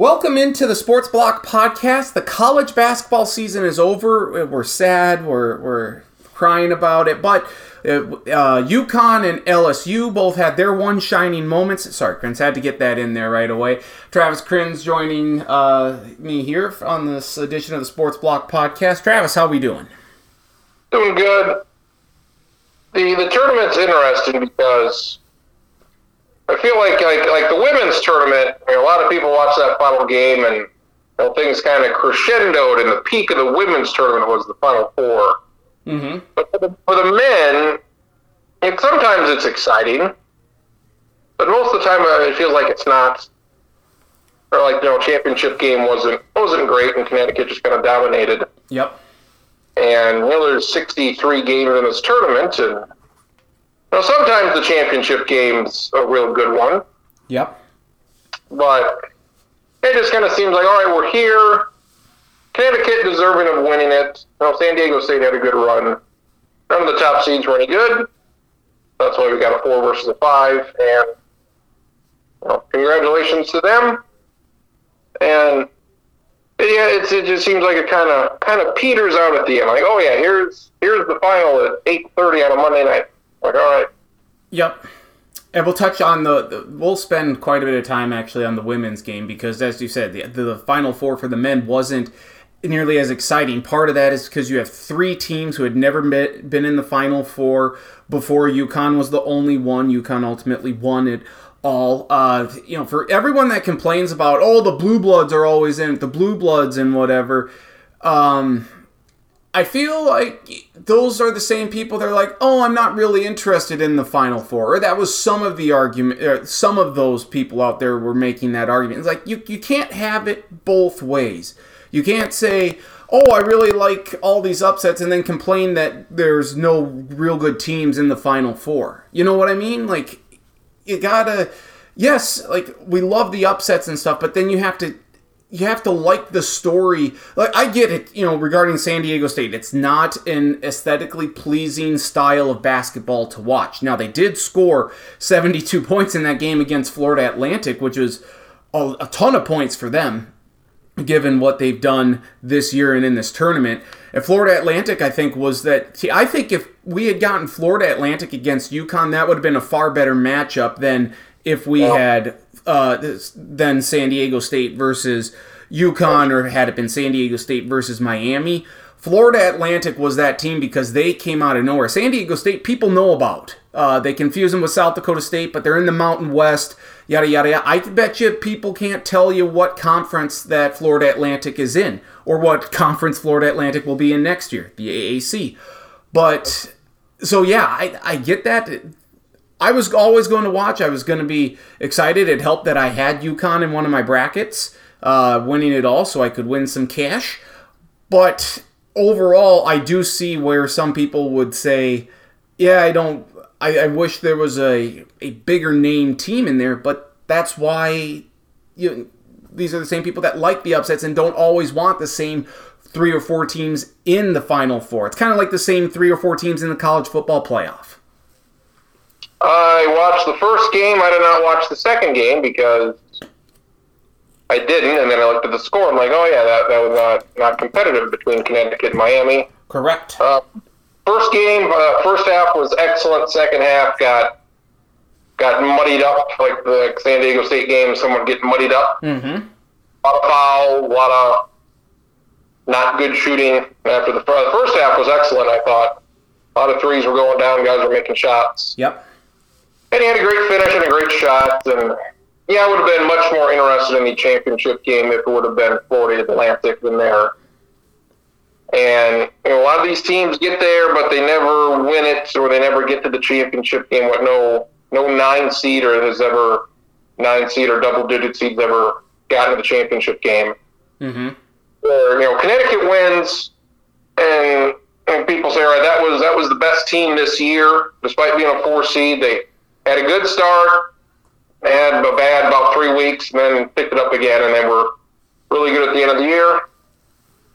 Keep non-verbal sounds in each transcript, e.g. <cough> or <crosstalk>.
Welcome into the Sports Block podcast. The college basketball season is over. We're sad. We're, we're crying about it. But uh, UConn and LSU both had their one shining moments. Sorry, Krins, had to get that in there right away. Travis Krins joining uh, me here on this edition of the Sports Block podcast. Travis, how are we doing? Doing good. The the tournament's interesting because I feel like like like the women's tournament. I mean, a lot of people watch that final game, and you know, things kind of crescendoed, and the peak of the women's tournament was the final 4 Mm-hmm. But for the, for the men, it, sometimes it's exciting, but most of the time uh, it feels like it's not. Or like you know, championship game wasn't wasn't great, and Connecticut just kind of dominated. Yep. And you know, there's 63 games in this tournament, and now, sometimes the championship game's a real good one, Yep. but it just kind of seems like, all right, we're here. Connecticut deserving of winning it. Know, San Diego State had a good run. None of the top seeds were any good. That's why we got a four versus a five, and know, congratulations to them. And yeah, it's, it just seems like it kind of kind of peters out at the end. Like, oh yeah, here's here's the final at eight thirty on a Monday night. All right, Yep. And we'll touch on the, the. We'll spend quite a bit of time actually on the women's game because, as you said, the, the final four for the men wasn't nearly as exciting. Part of that is because you have three teams who had never met, been in the final four before. UConn was the only one. UConn ultimately won it all. Uh, you know, for everyone that complains about, oh, the blue bloods are always in the blue bloods and whatever. Um, I feel like those are the same people. They're like, "Oh, I'm not really interested in the Final Four. Or that was some of the argument. Or some of those people out there were making that argument. It's like you you can't have it both ways. You can't say, "Oh, I really like all these upsets," and then complain that there's no real good teams in the Final Four. You know what I mean? Like, you gotta. Yes, like we love the upsets and stuff, but then you have to you have to like the story. Like I get it, you know, regarding San Diego State, it's not an aesthetically pleasing style of basketball to watch. Now they did score 72 <laughs> points in that game against Florida Atlantic, which was a, a ton of points for them given what they've done this year and in this tournament. And Florida Atlantic, I think, was that. See, I think if we had gotten Florida Atlantic against UConn, that would have been a far better matchup than if we had uh, than San Diego State versus UConn, or had it been San Diego State versus Miami. Florida Atlantic was that team because they came out of nowhere. San Diego State, people know about. Uh, they confuse them with South Dakota State, but they're in the Mountain West, yada, yada, yada. I bet you people can't tell you what conference that Florida Atlantic is in or what conference Florida Atlantic will be in next year, the AAC. But, so yeah, I, I get that. I was always going to watch. I was going to be excited. It helped that I had UConn in one of my brackets, uh, winning it all, so I could win some cash. But overall, I do see where some people would say, "Yeah, I don't. I, I wish there was a a bigger name team in there." But that's why you. These are the same people that like the upsets and don't always want the same three or four teams in the final four. It's kind of like the same three or four teams in the college football playoff. I watched the first game. I did not watch the second game because I didn't, and then I looked at the score. I'm like, oh yeah, that, that was not not competitive between Connecticut and Miami. Correct. Uh, first game, uh, first half was excellent. Second half got got muddied up like the San Diego State game. Someone getting muddied up. Mm-hmm. A lot of foul, a lot of not good shooting. After the, the first half was excellent, I thought. A lot of threes were going down. Guys were making shots. Yep. And he had a great finish and a great shot. And yeah, I would have been much more interested in the championship game if it would have been Florida Atlantic than there. And you know, a lot of these teams get there, but they never win it, or they never get to the championship game. What no no nine seeder has ever nine seed or double digit seeds ever gotten to the championship game. Mm-hmm. Where you know Connecticut wins, and, and people say, all right, that was that was the best team this year, despite being a four seed. They had a good start, had a bad about three weeks, and then picked it up again, and they were really good at the end of the year.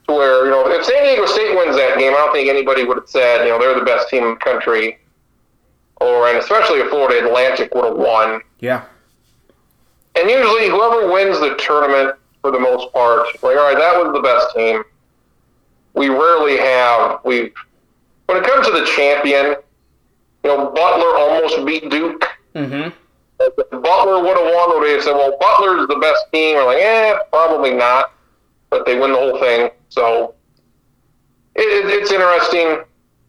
To where you know, if San Diego State wins that game, I don't think anybody would have said you know they're the best team in the country, or and especially if Florida Atlantic would have won. Yeah. And usually, whoever wins the tournament for the most part. Like, all right, that was the best team. We rarely have we when it comes to the champion. You know, Butler almost beat Duke. Mm-hmm. Butler would have won, would have said, "Well, Butler's the best team." We're like, "Eh, probably not," but they win the whole thing. So it, it, it's interesting.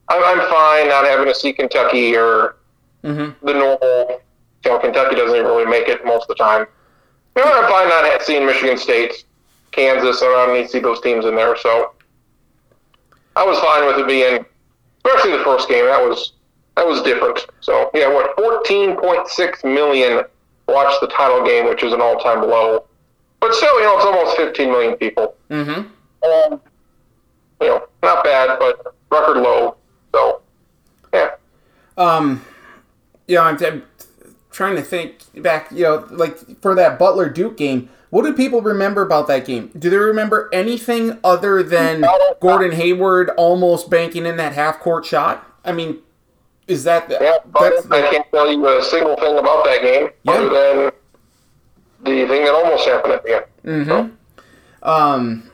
I'm, I'm fine not having to see Kentucky or Mm-hmm. the normal. You know, Kentucky doesn't even really make it most of the time. You know, I'm fine not seeing Michigan State, Kansas. I don't need to see those teams in there. So I was fine with it being, especially the first game. That was that was different. So yeah, what 14.6 million watched the title game, which is an all-time low. But still, you know, it's almost 15 million people. Mm-hmm. Um, you know, not bad, but record low. So yeah. Um, you know, I'm, I'm trying to think back. You know, like for that Butler Duke game, what do people remember about that game? Do they remember anything other than Gordon Hayward almost banking in that half court shot? I mean, is that the, Yeah, that's but I can't tell you a single thing about that game Yeah. other than the thing that almost happened at the end. Mm-hmm. Um,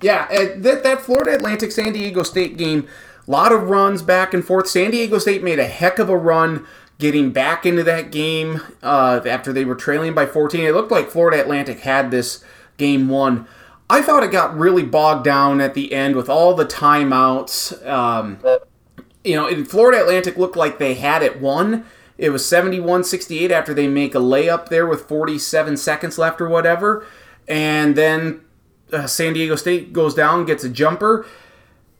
yeah, uh, that that Florida Atlantic San Diego State game, a lot of runs back and forth. San Diego State made a heck of a run getting back into that game uh, after they were trailing by 14. It looked like Florida Atlantic had this game won. I thought it got really bogged down at the end with all the timeouts. Um, you know, in Florida Atlantic looked like they had it won. It was 71 68 after they make a layup there with 47 seconds left or whatever. And then uh, San Diego State goes down, gets a jumper.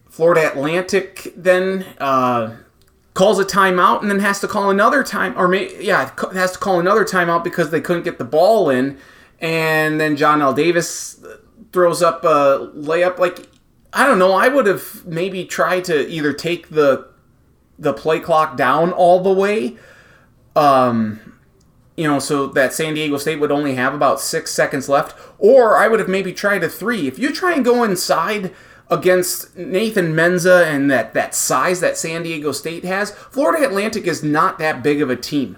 Florida Atlantic then uh, calls a timeout and then has to call another time, or may, yeah, has to call another timeout because they couldn't get the ball in. And then Johnell Davis throws up a layup. Like, I don't know, I would have maybe tried to either take the the play clock down all the way. Um, you know, so that San Diego State would only have about six seconds left, or I would have maybe tried a three. If you try and go inside against Nathan Mensah and that, that size that San Diego State has, Florida Atlantic is not that big of a team.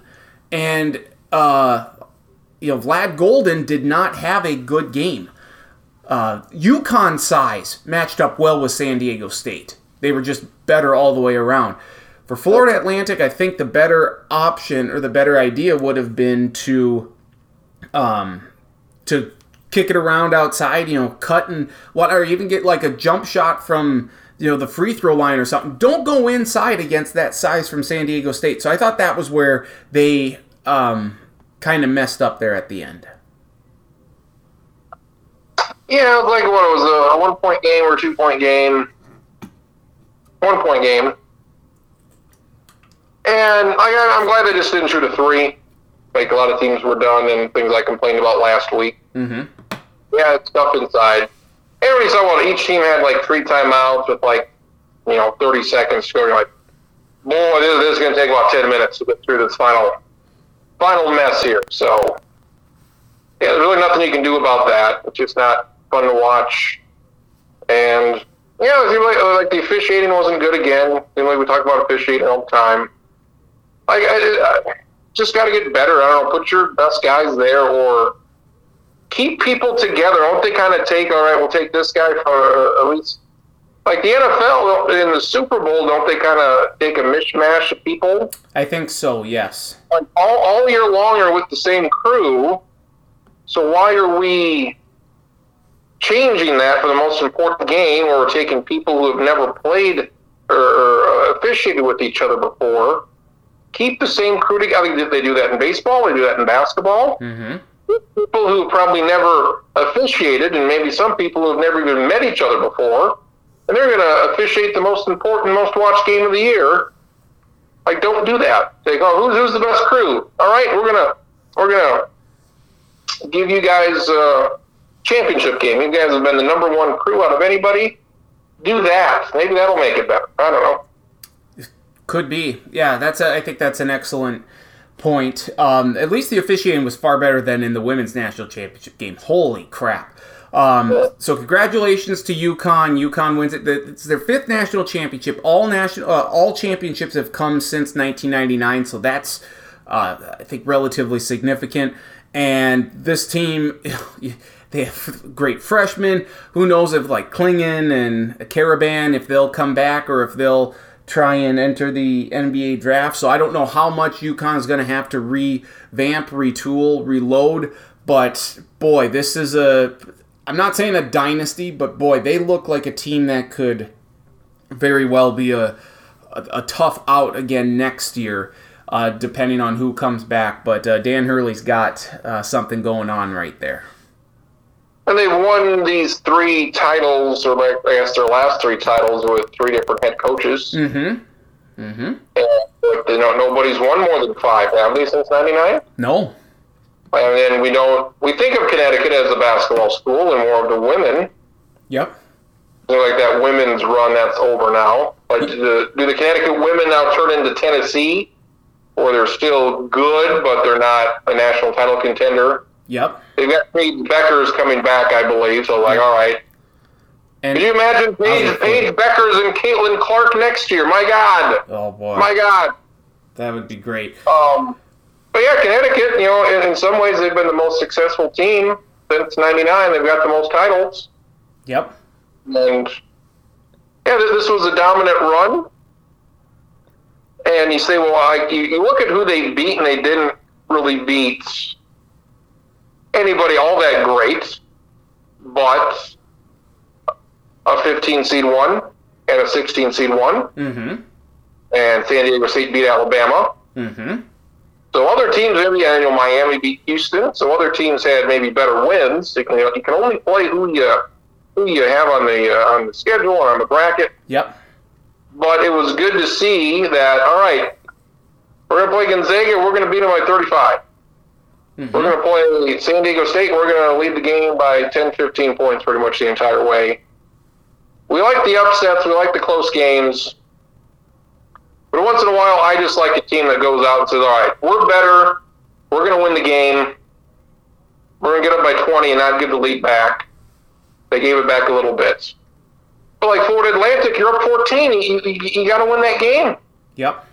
And, uh, you know, Vlad Goldin did not have a good game. Uh, UConn size matched up well with San Diego State. They were just better all the way around. For Florida Atlantic, I think the better option or the better idea would have been to, um, to kick it around outside. You know, cut and what, or even get like a jump shot from you know the free throw line or something. Don't go inside against that size from San Diego State. So I thought that was where they um, kind of messed up there at the end. Yeah, it was like what it was a one point game or two point game, one point game, and I, I'm glad they just didn't shoot a three, like a lot of teams were done and things I complained about last week. Mm-hmm. Yeah, it's tough inside. Everybody saw what each team had like three timeouts with like you know 30 seconds to go. You're like, boy, this, this is going to take about 10 minutes to get through this final final mess here. So yeah, there's really nothing you can do about that. It's just not fun to watch. And yeah, it seemed like, like the officiating wasn't good again. Seemed like we talk about officiating all the time. Like I, I just got to get better. I don't know. Put your best guys there, or keep people together. Don't they kind of take? All right, we'll take this guy for uh, at least. Like the NFL in the Super Bowl, don't they kind of take a mishmash of people? I think so. Yes. Like all, all year long are with the same crew. So why are we changing that for the most important game where we're taking people who have never played or, or officiated with each other before? Keep the same crew together. They do that in baseball. They do that in basketball. Mm-hmm. People who probably never officiated, and maybe some people who have never even met each other before, and they're going to officiate the most important, most watched game of the year. Like, don't do that. Say, oh, who's, who's the best crew? All right, we're gonna we're gonna give you guys a championship game. You guys have been the number one crew out of anybody. Do that. Maybe that'll make it better. I don't know. Could be. Yeah, that's. A, I think that's an excellent point. Um, at least the officiating was far better than in the women's national championship game. Holy crap! Um, so congratulations to UConn. UConn wins it. It's their fifth national championship. All national, uh, all championships have come since 1999. So that's, uh, I think, relatively significant. And this team, <laughs> They have great freshmen. Who knows if like Clingan and Karaban if they'll come back or if they'll try and enter the NBA draft. So I don't know how much UConn is going to have to revamp, retool, reload. But boy, this is a. I'm not saying a dynasty, but boy, they look like a team that could very well be a a, a tough out again next year, uh, depending on who comes back. But uh, Dan Hurley's got uh, something going on right there. And they've won these three titles, or I guess their last three titles, with three different head coaches. Mm-hmm. Mm-hmm. And, you know, nobody's won more than five, have they, since '99? No. And then we don't. We think of Connecticut as a basketball school and more of the women. Yep. Like that women's run that's over now. But do the, do the Connecticut women now turn into Tennessee, or they're still good but they're not a national title contender? Yep. They've got Paige Bueckers coming back, I believe. So, like, all right. And Could you imagine Paige, Paige Bueckers and Caitlin Clark next year? My God. oh boy, My God. that would be great. Um, but yeah, Connecticut, you know, in, in some ways they've been the most successful team since '99. They've got the most titles, Yep. and yeah, th- this was a dominant run. And you say, well, I, you, you look at who they beat, and they didn't really beat anybody all that great, but a 15 seed one and a 16 seed one, Mm-hmm. and San Diego State beat Alabama. Mm-hmm. So other teams, maybe you know, Miami beat Houston. So other teams had maybe better wins. You can, you can only play who you who you have on the uh, on the schedule or on the bracket. Yep. But it was good to see that. All right, we're going to play Gonzaga. We're going to beat them by 35. Mhm. We're going to play San Diego State. We're going to lead the game by 10, 15 points pretty much the entire way. We like the upsets. We like the close games. But once in a while, I just like a team that goes out and says, all right, we're better. We're going to win the game. We're going to get up by 20 and not give the lead back. They gave it back a little bit. But like Florida Atlantic, you're up 14. You, you, you got to win that game. Yep.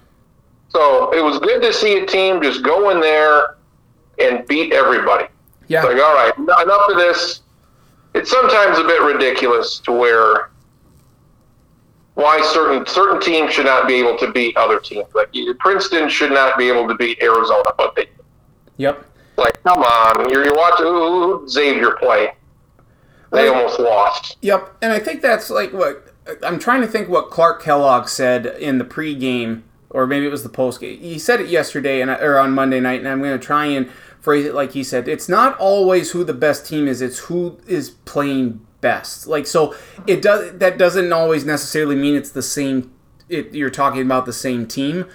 So it was good to see a team just go in there and beat everybody. Yeah. Like, all right, enough of this. It's sometimes a bit ridiculous to where why certain certain teams should not be able to beat other teams. Like Princeton should not be able to beat Arizona, but they Yep. like come on. You're, you're watching who Xavier play. They Right. almost lost. Yep, and I think that's like what I'm trying to think what Clark Kellogg said in the pregame, or maybe it was the postgame. He said it yesterday and I- or on Monday night, and I'm going to try and phrase it like he said. It's not always who the best team is; it's who is playing best. Like so, it does that doesn't always necessarily mean it's the same. It, you're talking about the same team,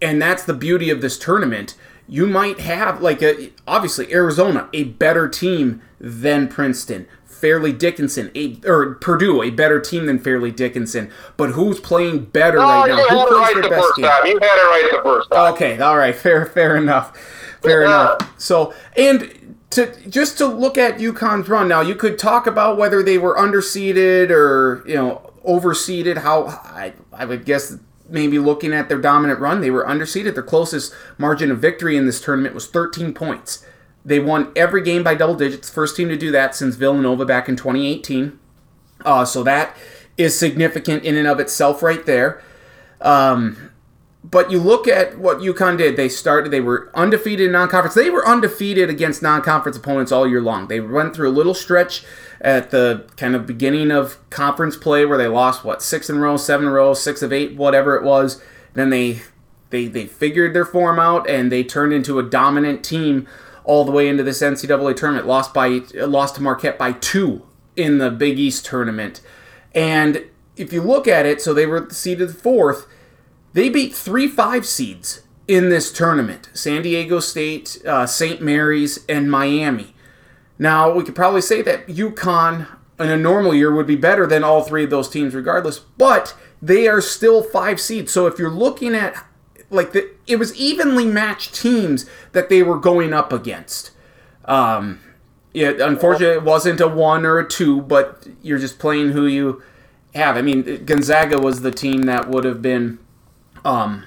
and that's the beauty of this tournament. You might have like a, obviously Arizona, a better team than Princeton. Fairleigh Dickinson, a, or Purdue, a better team than Fairleigh Dickinson. But who's playing better right now? Who plays right their the best first game? time. You had it right the first time. Okay, all right, <laughs> fair, fair enough, fair Yeah. <laughs> enough. So, and to just to look at UConn's run now, you could talk about whether they were underseeded or you know overseeded. How I, I would guess maybe looking at their dominant run, they were underseeded. Their closest margin of victory in this tournament was 13 points. They won every game by double digits. First team to do that since Villanova back in 2018. Uh, so that is significant in and of itself, right there. Um, but you look at what UConn did. They started. They were undefeated in non-conference. They were undefeated against non-conference opponents all year long. They went through a little stretch at the kind of beginning of conference play where they lost what six in a row, seven in a row, six of eight, whatever it was. Then they they they figured their form out and they turned into a dominant team all the way into this NCAA tournament. Lost by lost to Marquette by two in the Big East tournament. And if you look at it, so they were seeded fourth. They beat three five seeds in this tournament: San Diego State, uh, St. Mary's, and Miami. Now we could probably say that UConn in a normal year would be better than all three of those teams, regardless. But they are still five seeds. So if you're looking at like the, it was evenly matched teams that they were going up against. Um, yeah, unfortunately, it wasn't a one or a two, but you're just playing who you have. I mean, Gonzaga was the team that would have been um,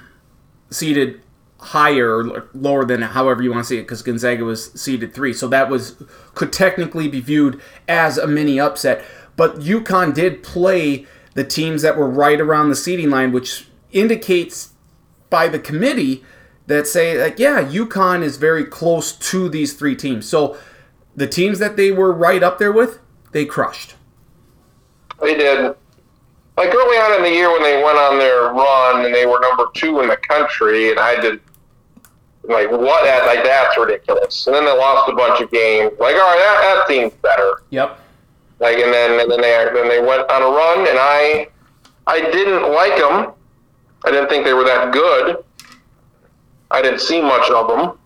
seated higher or lower than however you want to see it because Gonzaga was seeded three. So that was could technically be viewed as a mini upset. But UConn did play the teams that were right around the seeding line, which indicates by the committee that say like yeah, UConn is very close to these three teams. So the teams that they were right up there with, they crushed. They did. Like early on in the year when they went on their run and they were number two in the country, and I did like what like that's ridiculous. And then they lost a bunch of games. Like all right, that, that seems better. Yep. Like and then and then they then they went on a run, and I I didn't like them. I didn't think they were that good. I didn't see much of them.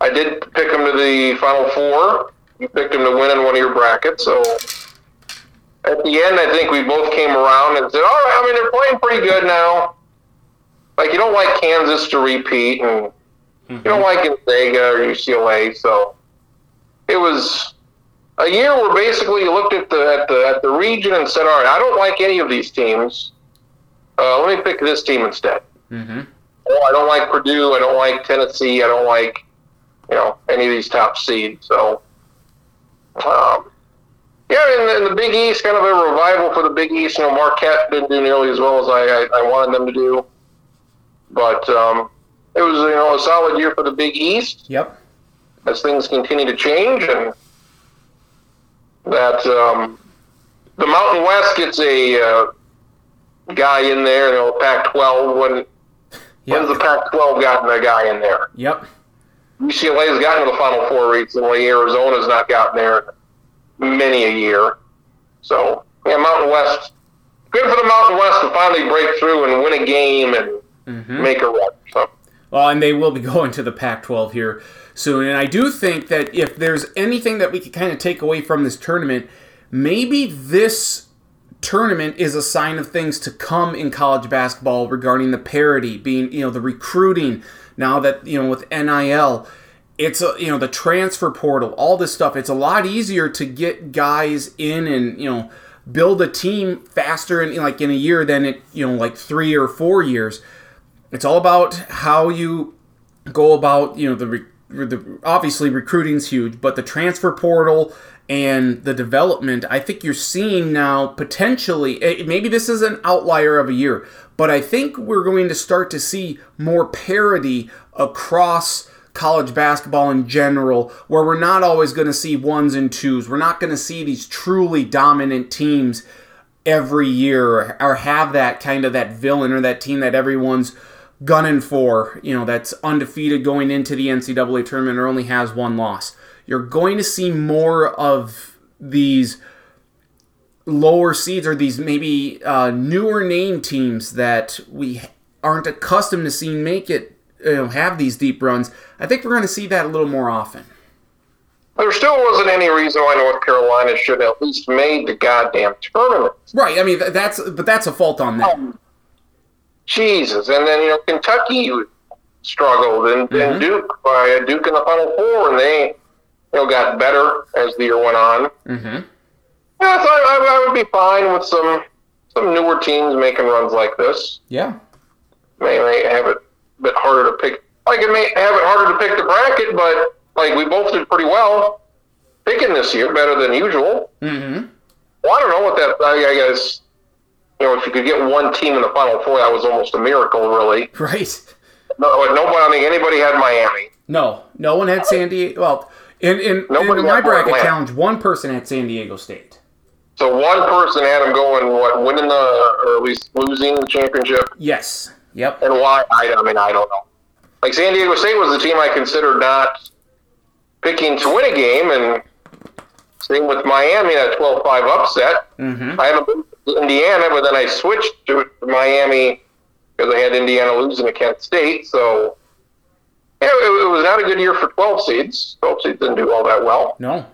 I did pick them to the final four. You picked them to win in one of your brackets, so at the end, I think we both came around and said, "All right, I mean, they're playing pretty good now." Like you don't like Kansas to repeat, and you don't like Gonzaga or UCLA, so it was a year where basically you looked at the at the at the region and said, "All right, I don't like any of these teams. Uh, let me pick this team instead." Mm-hmm. Oh, I don't like Purdue. I don't like Tennessee. I don't like you know any of these top seeds. So, um, yeah, in, in the Big East, kind of a revival for the Big East. You know, Marquette didn't do nearly as well as I I, I wanted them to do, but um, it was you know a solid year for the Big East Yep. as things continue to change and that um, the Mountain West gets a uh, guy in there, you know, Pac-12. When when's the Pac-12 gotten a guy in there? Yep. UCLA has gotten to the Final Four recently. Arizona's not gotten there many a year. So yeah, Mountain West. Good for the Mountain West to finally break through and win a game and Mm-hmm. make a run. So Well, and they will be <laughs> going to the Pac 12 here soon. And I do think that if there's anything that we could kind of take away from this tournament, maybe this tournament is a sign of things to come in college basketball regarding the parity, being, you know, the recruiting now that, you know, with NIL. It's a, you know the transfer portal, all this stuff. It's a lot easier to get guys in and you know build a team faster in like in a year than it you know like three or four years. It's all about how you go about you know the, the obviously recruiting's huge, but the transfer portal and the development. I think you're seeing now potentially eh, maybe this is an outlier of a year, but I think we're going to start to see more parity across college basketball in general, where we're not always going to see ones and twos. We're not going to see these truly dominant teams every year or have that kind of that villain or that team that everyone's gunning for, you know, that's undefeated going into the NCAA tournament or only has one loss. You're going to see more of these lower seeds or these maybe uh, newer name teams that we aren't accustomed to seeing make it, you know, have these deep runs. I think we're going to see that a little more often. there still wasn't any reason why North Carolina should have at least made the goddamn tournament. Right. I mean, that's but that's a fault on them. Jesus. And then, you know, Kentucky struggled and, Mhm. and Duke by Duke in the Final Four, and they, you know, got better as the year went on. Mm-hmm. Yeah, so I, I, I would be fine with some some newer teams making runs like this. Yeah. May, may have it bit harder to pick. Like it may have it harder to pick the bracket, but like we both did pretty well picking this year, better than usual. Mm-hmm. Well, I don't know what that. I, I guess you know if you could get one team in the Final Four, that was almost a miracle, really. <laughs> Right. No, nobody. I think anybody had Miami. No, no one had San Diego. Well, in in, Nobody in my bracket Atlanta. challenge, one person had San Diego State. So one person had them going, what, winning the, or at least losing the championship, Yes. Yep. and why? I, I mean, I don't know. Like San Diego State was the team I considered not picking to win a game, and same with Miami, that 12-5 upset. Mm-hmm. I haven't Indiana, but then I switched to Miami because I had Indiana losing to Kent State. So, yeah, it, it was not a good year for 12 seeds. 12 seeds didn't do all that well. No.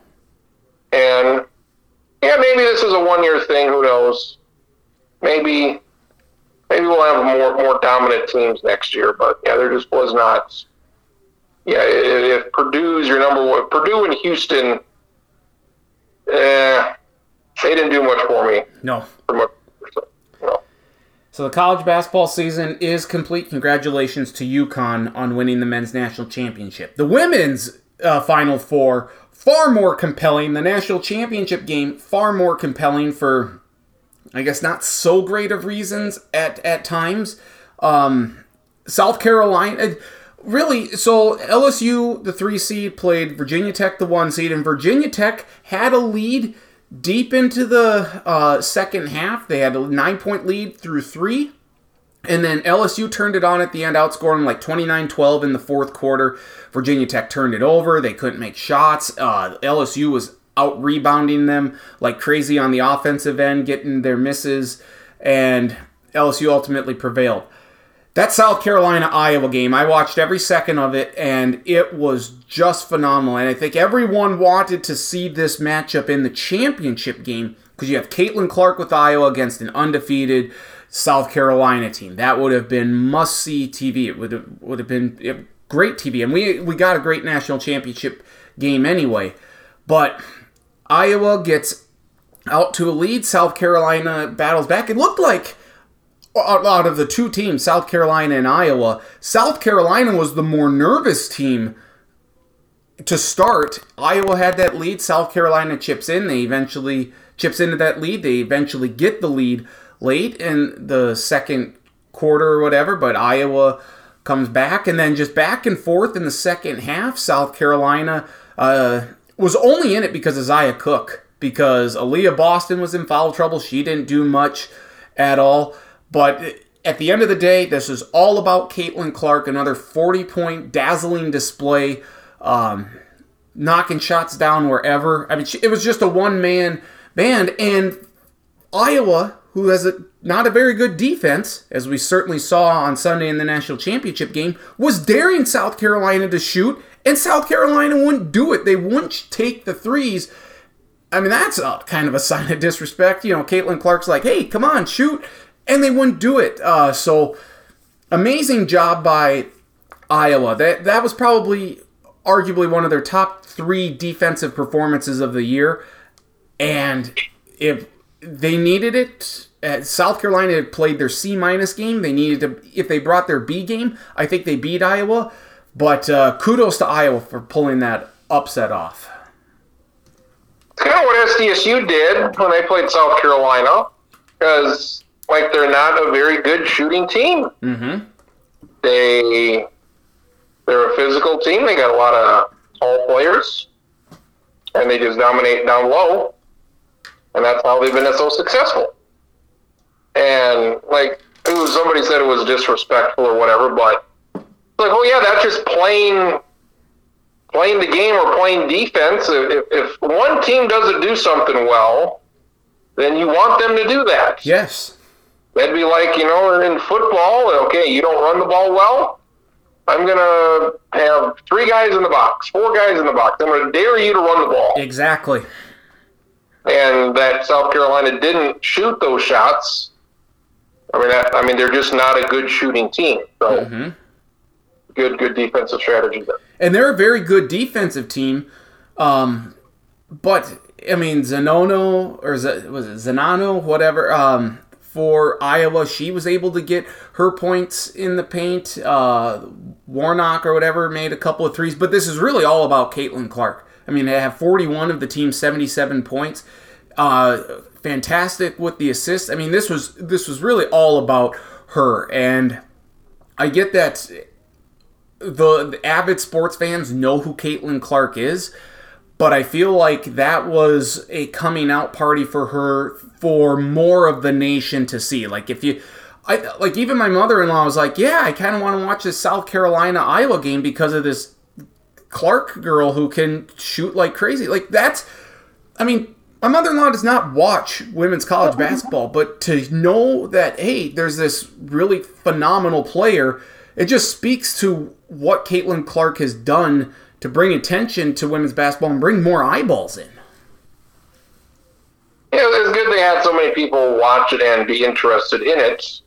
And yeah, maybe this is a one-year thing. Who knows? Maybe, maybe we'll have more more dominant teams next year. But yeah, there just was not. Yeah, i- if Purdue's your number one, Purdue and Houston, eh, they didn't do much for me. No. For much. So the college basketball season is complete. Congratulations to UConn on winning the men's national championship. The women's uh, Final Four far more compelling. The national championship game far more compelling for, I guess, not so great of reasons at at times. Um, South Carolina. Really, so LSU, the three seed, played Virginia Tech, the one seed, and Virginia Tech had a lead deep into the uh, second half. They had a nine point lead through three. And then LSU turned it on at the end, outscoring like 29 12 in the fourth quarter. Virginia Tech turned it over. They couldn't make shots. Uh, LSU was out rebounding them like crazy on the offensive end, getting their misses. And LSU ultimately prevailed. That South Carolina Iowa game, I watched every second of it, and it was just phenomenal. And I think everyone wanted to see this matchup in the championship game because you have Caitlin Clark with Iowa against an undefeated South Carolina team. That would have been must see TV. It would have, would have been great TV. And we, we got a great national championship game anyway. But Iowa gets out to a lead. South Carolina battles back. It looked like out of the two teams, South Carolina and Iowa, South Carolina was the more nervous team to start. Iowa had that lead. South Carolina chips in. They eventually chips into that lead. They eventually get the lead late in the second quarter or whatever, but Iowa comes back and then just back and forth in the second half. South Carolina uh, was only in it because of Zia Cooke, because Aliyah Boston was in foul trouble. She didn't do much at all. But at the end of the day, this is all about Caitlin Clark, another 40 point dazzling display, um, knocking shots down wherever. I mean, it was just a one man band. And Iowa, who has a, not a very good defense, as we certainly saw on Sunday in the national championship game, was daring South Carolina to shoot, and South Carolina wouldn't do it. They wouldn't take the threes. I mean, that's a, kind of a <laughs> sign of disrespect. You know, Caitlin Clark's like, hey, come on, shoot and they wouldn't do it. Uh, so amazing job by Iowa. That that was probably arguably one of their top three defensive performances of the year, and if they needed it. Uh, South Carolina had played their C minus game. They needed to, if they brought their B game, I think they beat Iowa. But uh, kudos to Iowa for pulling that upset off. It's kind of what SDSU did when they played South Carolina, because like they're not a very good shooting team. Mm-hmm. They they're a physical team. They got a lot of tall players, and they just dominate down low, and that's how they've been so successful. And like was, somebody said, it was disrespectful or whatever, but like, oh yeah, that's just playing playing the game or playing defense. If, if one team doesn't do something well, then you want them to do that. Yes. That'd be like, you know, in football, okay, you don't run the ball well. I'm going to have three guys in the box, four guys in the box. I'm going to dare you to run the ball. Exactly. And that South Carolina didn't shoot those shots. I mean, that, I mean, they're just not a good shooting team. So, mm-hmm. Good, good defensive strategy there. And they're a very good defensive team. Um, but I mean, Zanono or was it Zanano, whatever. Um, for Iowa. She was able to get her points in the paint. Uh, Warnock or whatever made a couple of threes, but this is really all about Caitlin Clark. I mean, they have 41 of the team's 77 points. Uh, fantastic with the assists. I mean, this was this was really all about her, and I get that the, the avid sports fans know who Caitlin Clark is but I feel like that was a coming out party for her for more of the nation to see. Like if you I like even my mother-in-law was like, "Yeah, I kind of want to watch this South Carolina Iowa game because of this Clark girl who can shoot like crazy." Like that's I mean, my mother-in-law does not watch women's college <laughs> basketball, but to know that hey, there's this really phenomenal player, it just speaks to what Caitlin Clark has done to bring attention to women's basketball and bring more eyeballs in. Yeah, it's good they had so many people watch it and be interested in it.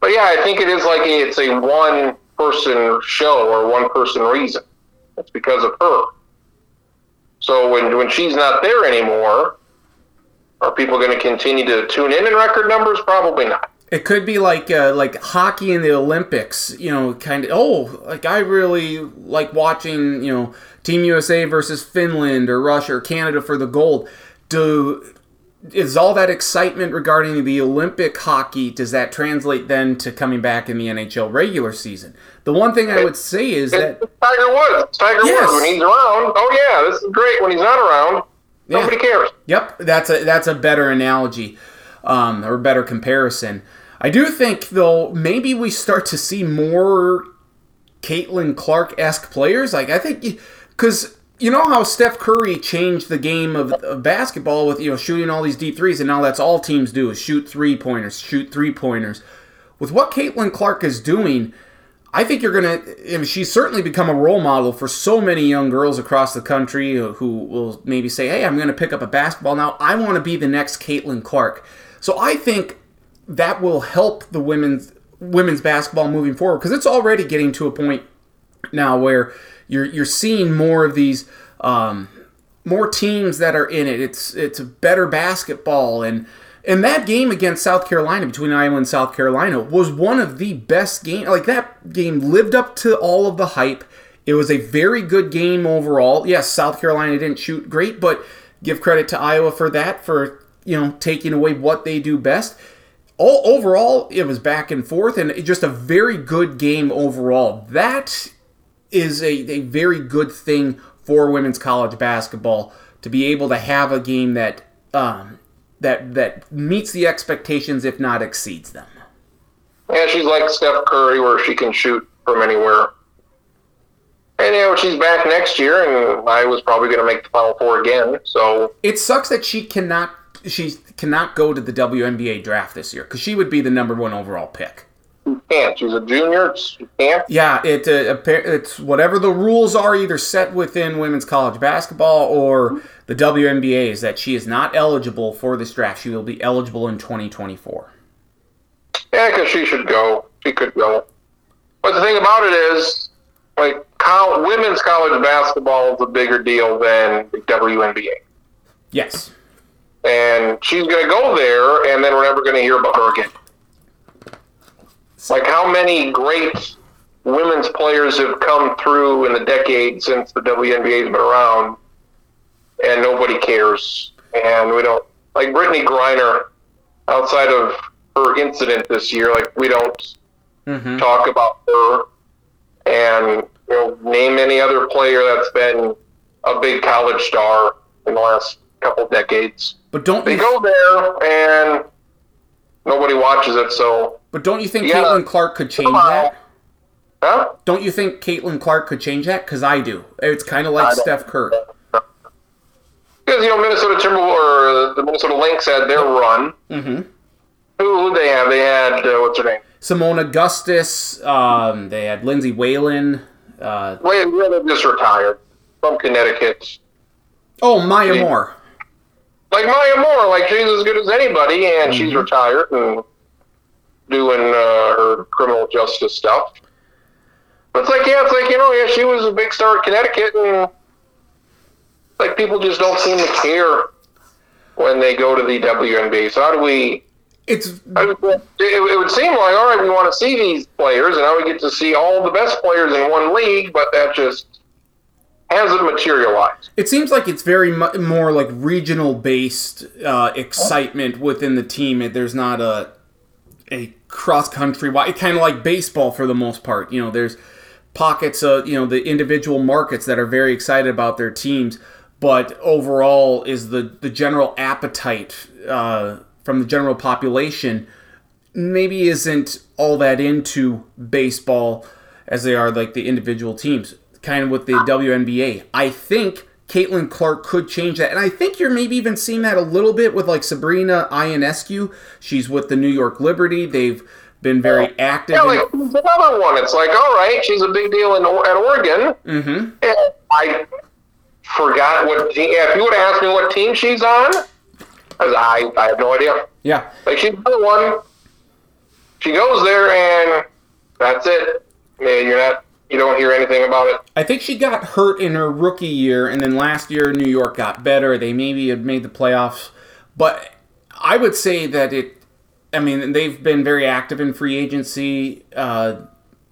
But yeah, I think it is like a, it's a one person show or one person reason. It's because of her. So when when she's not there anymore, are people going to continue to tune in in record numbers? Probably not. It could be like uh, like hockey in the Olympics, you know, kind of. Oh, like I really like watching, you know, Team USA versus Finland or Russia or Canada for the gold. Do is all that excitement regarding the Olympic hockey? Does that translate then to coming back in the NHL regular season? The one thing I would say is that Tiger Woods. Tiger Yes. Woods when he's around. Oh yeah, this is great. When he's not around, Yeah. nobody cares. Yep, that's a that's a better analogy, um, or better comparison. I do think though maybe we start to see more Caitlin Clark esque players. Like I think because you know how Steph Curry changed the game of, of basketball with you know shooting all these deep threes, and now that's all teams do is shoot three pointers, shoot three pointers. With what Caitlin Clark is doing. I think you're gonna. She's certainly become a role model for so many young girls across the country who- who will maybe say, "Hey, I'm gonna pick up a basketball now. I want to be the next Caitlin Clark." So I think that will help the women's women's basketball moving forward because it's already getting to a point now where you're you're seeing more of these um, more teams that are in it. It's it's better basketball and and that game against South Carolina between Iowa and South Carolina was one of the best games. Like that game lived up to all of the hype. It was a very good game overall. Yes, South Carolina didn't shoot great, but give credit to Iowa for that for you know taking away what they do best. All overall, it was back and forth, and just a very good game overall. That is a, a very good thing for women's college basketball to be able to have a game that um, that that meets the expectations, if not exceeds them. Yeah, she's like Steph Curry, where she can shoot from anywhere. And you know, she's back next year, and I was probably going to make the Final Four again. So It sucks that she cannot she cannot go to the WNBA draft this year because she would be the number one overall pick. can't. She's a junior. She can't. Yeah, it uh, it's whatever the rules are either set within women's college basketball or the WNBA is that she is not eligible for this draft. She will be eligible in 2024. Yeah, because she should go. She could go. But the thing about it is, like, col- women's college basketball is a bigger deal than the WNBA. Yes. And she's going to go there, and then we're never going to hear about her again. Like, how many great women's players have come through in the decade since the WNBA's been around, and nobody cares. And we don't, like Brittney Griner, outside of her incident this year, like, we don't Mm-hmm. talk about her and you know name any other player that's been a big college star in the last couple decades. But don't They you go there and nobody watches it. So, But don't you think Yeah. Caitlin Clark could change Somehow. that? huh? Don't you think Caitlin Clark could change that? Because I do. It's kind of like Steph Curry. Because you know Minnesota Timberwolves or the Minnesota Lynx had their run. Mm-hmm. Who they have? They had uh, what's her name? Seimone Augustus. Um, they had Lindsay Whalen. Uh, Wait, yeah, they just retired from Connecticut. oh, Maya Yeah. Moore. Like Maya Moore, like she's as good as anybody, and she's Mm-hmm. retired and doing uh, her criminal justice stuff. But it's like, yeah, it's like you know, yeah, she was a big star at Connecticut, and like people just don't seem to care when they go to the WNBA. So how do we? It's we it, it would seem like all right, we want to see these players, and now we get to see all the best players in one league, but that just hasn't materialized. it seems like it's very mu- more like regional based uh, excitement within the team. There's not a a cross country wide kind of like baseball for the most part. You know, there's pockets of you know the individual markets that are very excited about their teams, but overall is the the general appetite uh, from the general population maybe isn't all that into baseball as they are like the individual teams. Kind of with the WNBA, I think Caitlin Clark could change that, and I think you're maybe even seeing that a little bit with like Sabrina Ionescu. She's with the New York Liberty. They've been very active. Yeah, in- like another one. It's like, all right, she's a big deal in at Oregon. Mm-hmm. And I forgot what team. If you would have asked me what team she's on, I, I have no idea. Yeah, Like she's the one. She goes there and that's it. Yeah, you're not. You don't hear anything about it. I think she got hurt in her rookie year, and then last year New York got better. They maybe had made the playoffs, but I would say that it I mean, they've been very active in free agency uh,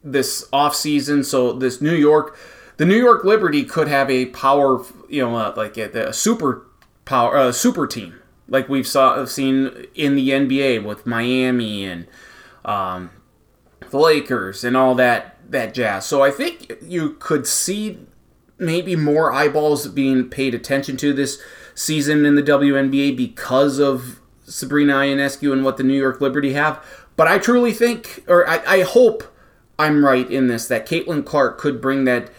this off season. So this New York, the New York Liberty could have a power, you know, uh, like a, a, super power, uh, super team, like we've saw seen in the NBA with Miami and um, the Lakers and all that that jazz. So I think you could see maybe more eyeballs being paid attention to this season in the WNBA because of Sabrina Ionescu and what the New York Liberty have. But I truly think, or I, I hope I'm right in this, that Caitlin Clark could bring that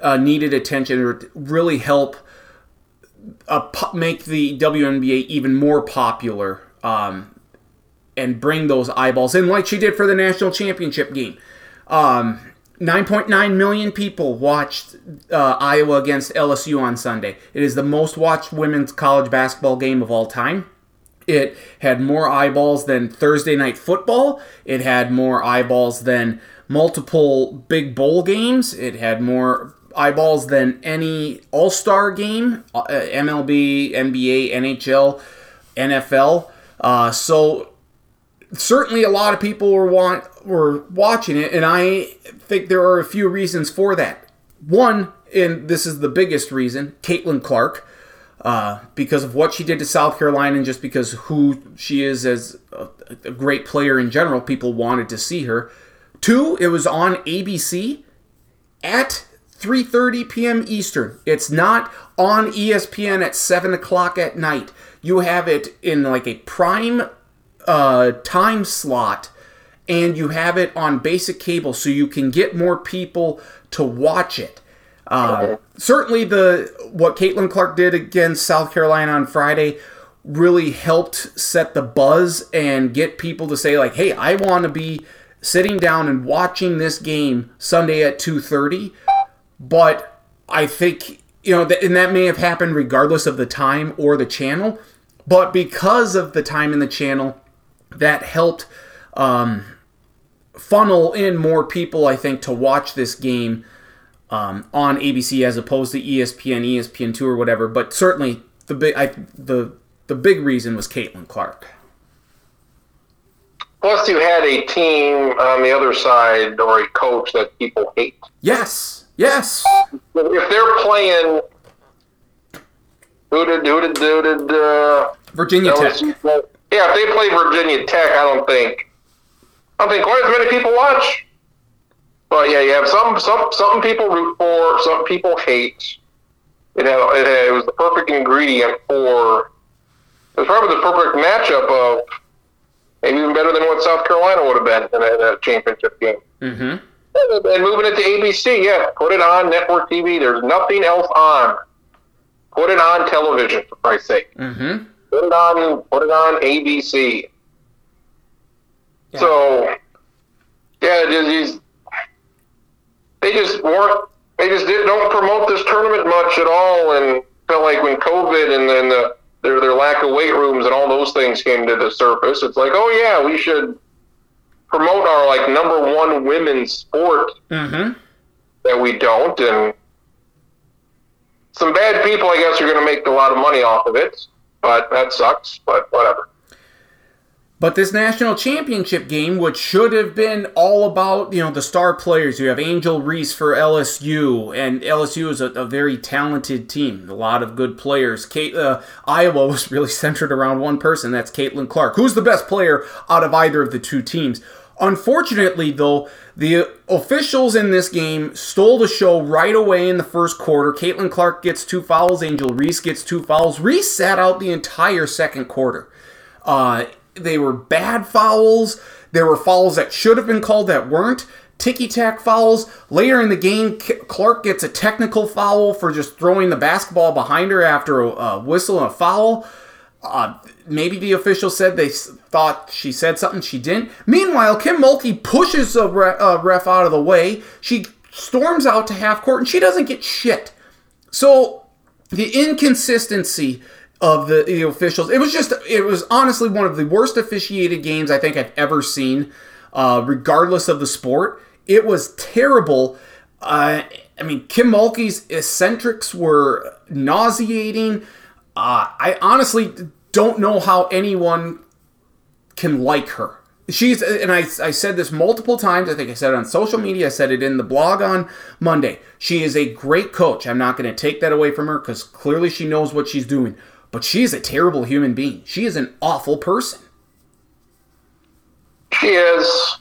uh, needed attention or really help uh, make the WNBA even more popular um, and bring those eyeballs in like she did for the national championship game. Um, 9.9 million people watched uh, Iowa against LSU on Sunday. It is the most watched women's college basketball game of all time. It had more eyeballs than Thursday night football. It had more eyeballs than multiple big bowl games. It had more eyeballs than any All Star game, uh, MLB, NBA, NHL, NFL. Uh, so certainly a lot of people were want were watching it, and I think there are a few reasons for that. One, and this is the biggest reason, Caitlin Clark, uh, because of what she did to South Carolina, and just because who she is as a, a great player in general, people wanted to see her. Two, it was on ABC at 3:30 p.m. Eastern. It's not on ESPN at seven o'clock at night. You have it in like a prime uh, time slot and you have it on basic cable so you can get more people to watch it. Uh, certainly, the what Caitlin Clark did against South Carolina on Friday really helped set the buzz and get people to say like, "Hey, I want to be sitting down and watching this game Sunday at 2:30." But I think you know, and that may have happened regardless of the time or the channel. But because of the time in the channel, that helped um, funnel in more people, I think, to watch this game um, on ABC as opposed to ESPN, ESPN two or whatever. But certainly the big, I, the the big reason was Caitlin Clark. Plus, you had a team on the other side or a coach that people hate. Yes, yes. If they're playing, who did who did who did uh, Virginia Tech? Yeah, if they play Virginia Tech, I don't think I don't think quite as many people watch. But yeah, you have some some some people root for, some people hate. It had, it, had, it was the perfect ingredient for. It was probably the perfect matchup of maybe even better than what South Carolina would have been in a, in a championship game. Mm-hmm. And moving it to ABC, yeah, put it on network TV. There's nothing else on. Put it on television, for Christ's sake. Mm-hmm. Put it on. Put it on ABC. Yeah. So, yeah, just, they just weren't. They just did, don't promote this tournament much at all, and felt like when COVID and then the their their lack of weight rooms and all those things came to the surface, it's like, oh yeah, we should promote our like number one women's sport mm-hmm. that we don't, and some bad people, I guess, are going to make a lot of money off of it, but that sucks. But whatever. But this national championship game, which should have been all about, you know, the star players, you have Angel Reese for LSU, and LSU is a, a very talented team, a lot of good players. Kate, uh, Iowa <laughs> was really centered around one person, that's Caitlin Clark, who's the best player out of either of the two teams. Unfortunately, though, the officials in this game stole the show right away in the first quarter. Caitlin Clark gets two fouls, Angel Reese gets two fouls. Reese sat out the entire second quarter. Uh, they were bad fouls. There were fouls that should have been called that weren't. Ticky tack fouls. Later in the game, Clark gets a technical foul for just throwing the basketball behind her after a, whistle and a foul. Uh, maybe the official said they thought she said something she didn't. Meanwhile, Kim Mulkey pushes a ref out of the way. She storms out to half court and she doesn't get shit. So the inconsistency of the, the officials. It was just, it was honestly one of the worst officiated games I think I've ever seen, uh, regardless of the sport. It was terrible. Uh, I mean, Kim Mulkey's eccentrics were nauseating. Uh, I honestly don't know how anyone can like her. She's and I, I said this multiple times. I think I said it on social media. I said it in the blog on Monday. She is a great coach. I'm not going to take that away from her because clearly she knows what she's doing. But she is a terrible human being. She is an awful person. She is.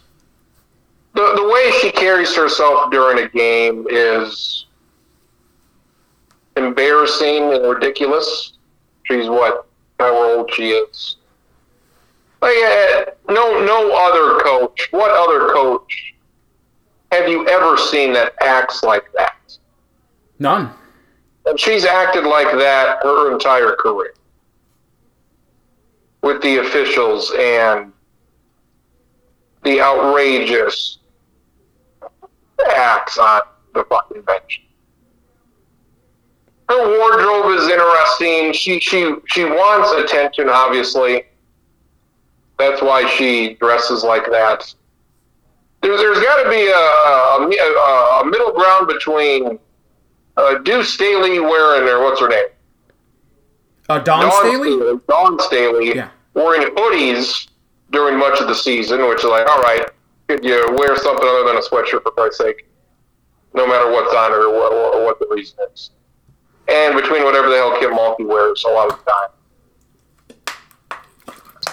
The, the way she carries herself during a game is embarrassing and ridiculous. She's what, How old she is. Like, uh, no, no other coach. What other coach have you ever seen that acts like that? None. And she's acted like that her entire career with the officials and the outrageous acts on the fucking bench. Her wardrobe is interesting. She she she wants attention, obviously. That's why she dresses like that. There's, there's got to be a, a, a, middle ground between uh, Deuce Staley wearing, or what's her name? Uh, Dawn, Dawn Staley? Staley? Dawn Staley yeah. wearing hoodies during much of the season, which is like, all right, could you wear something other than a sweatshirt for Christ's sake? No matter what's on it or what, or what the reason is. And between whatever the hell Kim Mulkey wears a lot of the time.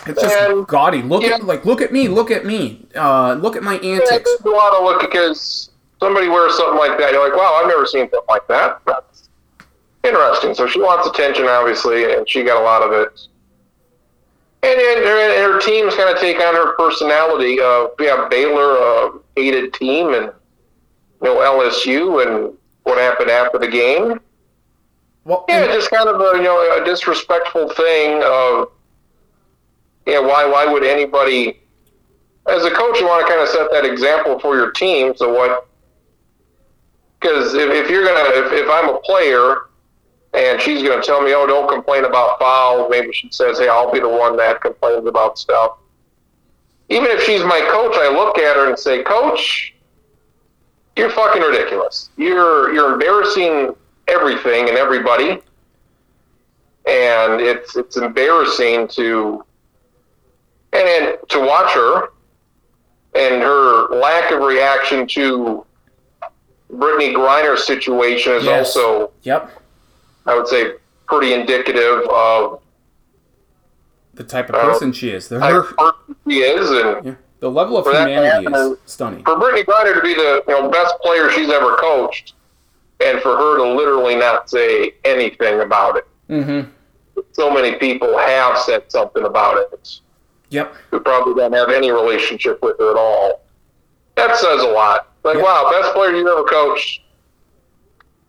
It's just and, gaudy. Look yeah. at like look at me, look at me, uh, look at my antics. Yeah, it's a lot of look because somebody wears something like that. You're like, wow, I've never seen something like that. That's interesting. So she wants attention, obviously, and she got a lot of it. And, and, and her teams kind of take on her personality. Uh, we have Baylor, a hated team, and you know LSU, and what happened after the game. Well, yeah, just kind of a you know a disrespectful thing of yeah, why why would anybody as a coach you want to kind of set that example for your team so what because if, if you're gonna if, if i'm a player and she's gonna tell me oh don't complain about fouls maybe she says hey i'll be the one that complains about stuff. Even if she's my coach i look at her and say coach you're fucking ridiculous. You're you're embarrassing everything and everybody and it's it's embarrassing to and then to watch her and her lack of reaction to Brittney Griner's situation is yes. also, yep, I would say, pretty indicative of the type of person uh, she is. The her, she is, and yeah. the level of humanity is stunning. For Brittney Griner to be the you know best player she's ever coached, and for her to literally not say anything about it. Mm-hmm. So many people have said something about it. Yep. Who probably don't have any relationship with her at all. That says a lot. Like, yep. wow, best player you ever coached.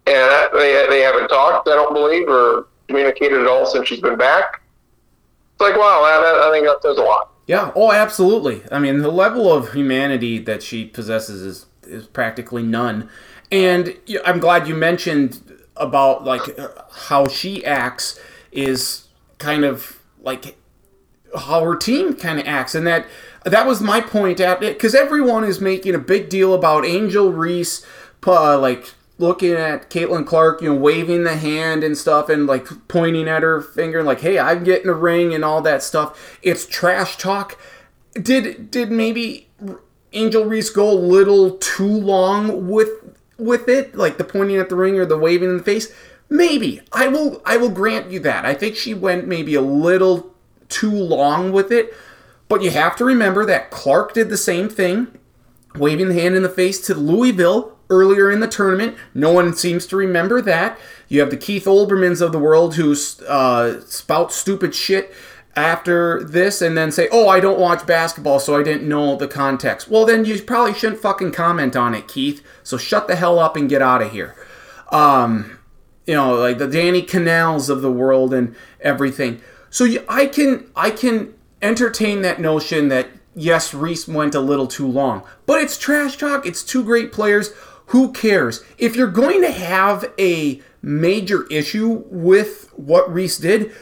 And they, they haven't talked, I don't believe, or communicated at all since she's been back. It's like, wow, I, I think that says a lot. Yeah, oh, absolutely. I mean, the level of humanity that she possesses is, is practically none. And I'm glad you mentioned about like how she acts is kind of like how her team kind of acts, and that that was my point at it because everyone is making a big deal about Angel Reese, uh, like looking at Caitlin Clark, you know, waving the hand and stuff, and like pointing at her finger, and like, "Hey, I'm getting a ring," and all that stuff. It's trash talk. Did did maybe Angel Reese go a little too long with with it, like the pointing at the ring or the waving in the face? Maybe I will I will grant you that. I think she went maybe a little too long with it. But you have to remember that Clark did the same thing, waving the hand in the face to Louisville earlier in the tournament. No one seems to remember that. You have the Keith Olbermanns of the world who uh, spout stupid shit after this and then say, oh, I don't watch basketball, so I didn't know the context. Well, then you probably shouldn't fucking comment on it, Keith. So shut the hell up and get out of here. Um, you know, like the Danny Kanells of the world and everything. So I can I can entertain that notion that yes, Reese went a little too long, but it's trash talk. It's two great players. Who cares? If you're going to have a major issue with what Reese did,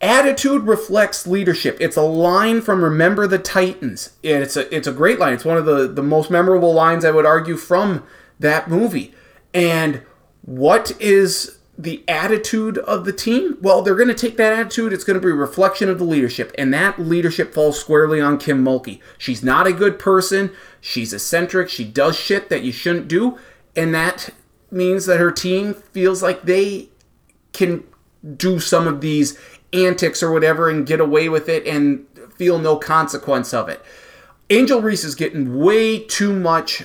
attitude reflects leadership. It's a line from Remember the Titans. It's a it's a great line. It's one of the, the most memorable lines I would argue from that movie. And what is the attitude of the team, well, they're going to take that attitude. It's going to be a reflection of the leadership, and that leadership falls squarely on Kim Mulkey. She's not a good person. She's eccentric. She does shit that you shouldn't do, and that means that her team feels like they can do some of these antics or whatever and get away with it and feel no consequence of it. Angel Reese is getting way too much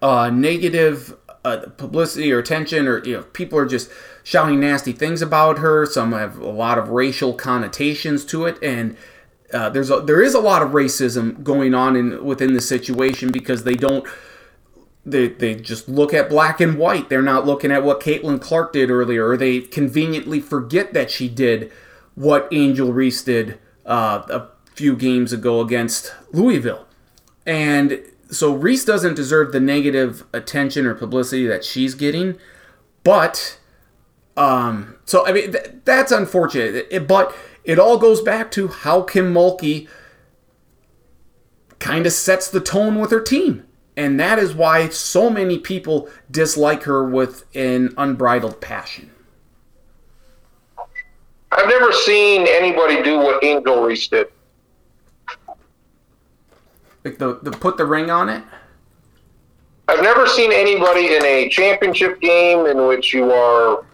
uh, negative uh, publicity or attention, or you know, people are just shouting nasty things about her. Some have a lot of racial connotations to it, and uh, there's a, there is a lot of racism going on in within the situation because they don't they, they just look at black and white. They're not looking at what Caitlin Clark did earlier, or they conveniently forget that she did what Angel Reese did uh, a few games ago against Louisville. And so Reese doesn't deserve the negative attention or publicity that she's getting, but um, so I mean th- that's unfortunate. It, but it all goes back to how Kim Mulkey kind of sets the tone with her team. And that is why so many people dislike her with an unbridled passion. I've never seen anybody do what Angel Reese did. Like the, the put the ring on it? I've never seen anybody in a championship game in which you are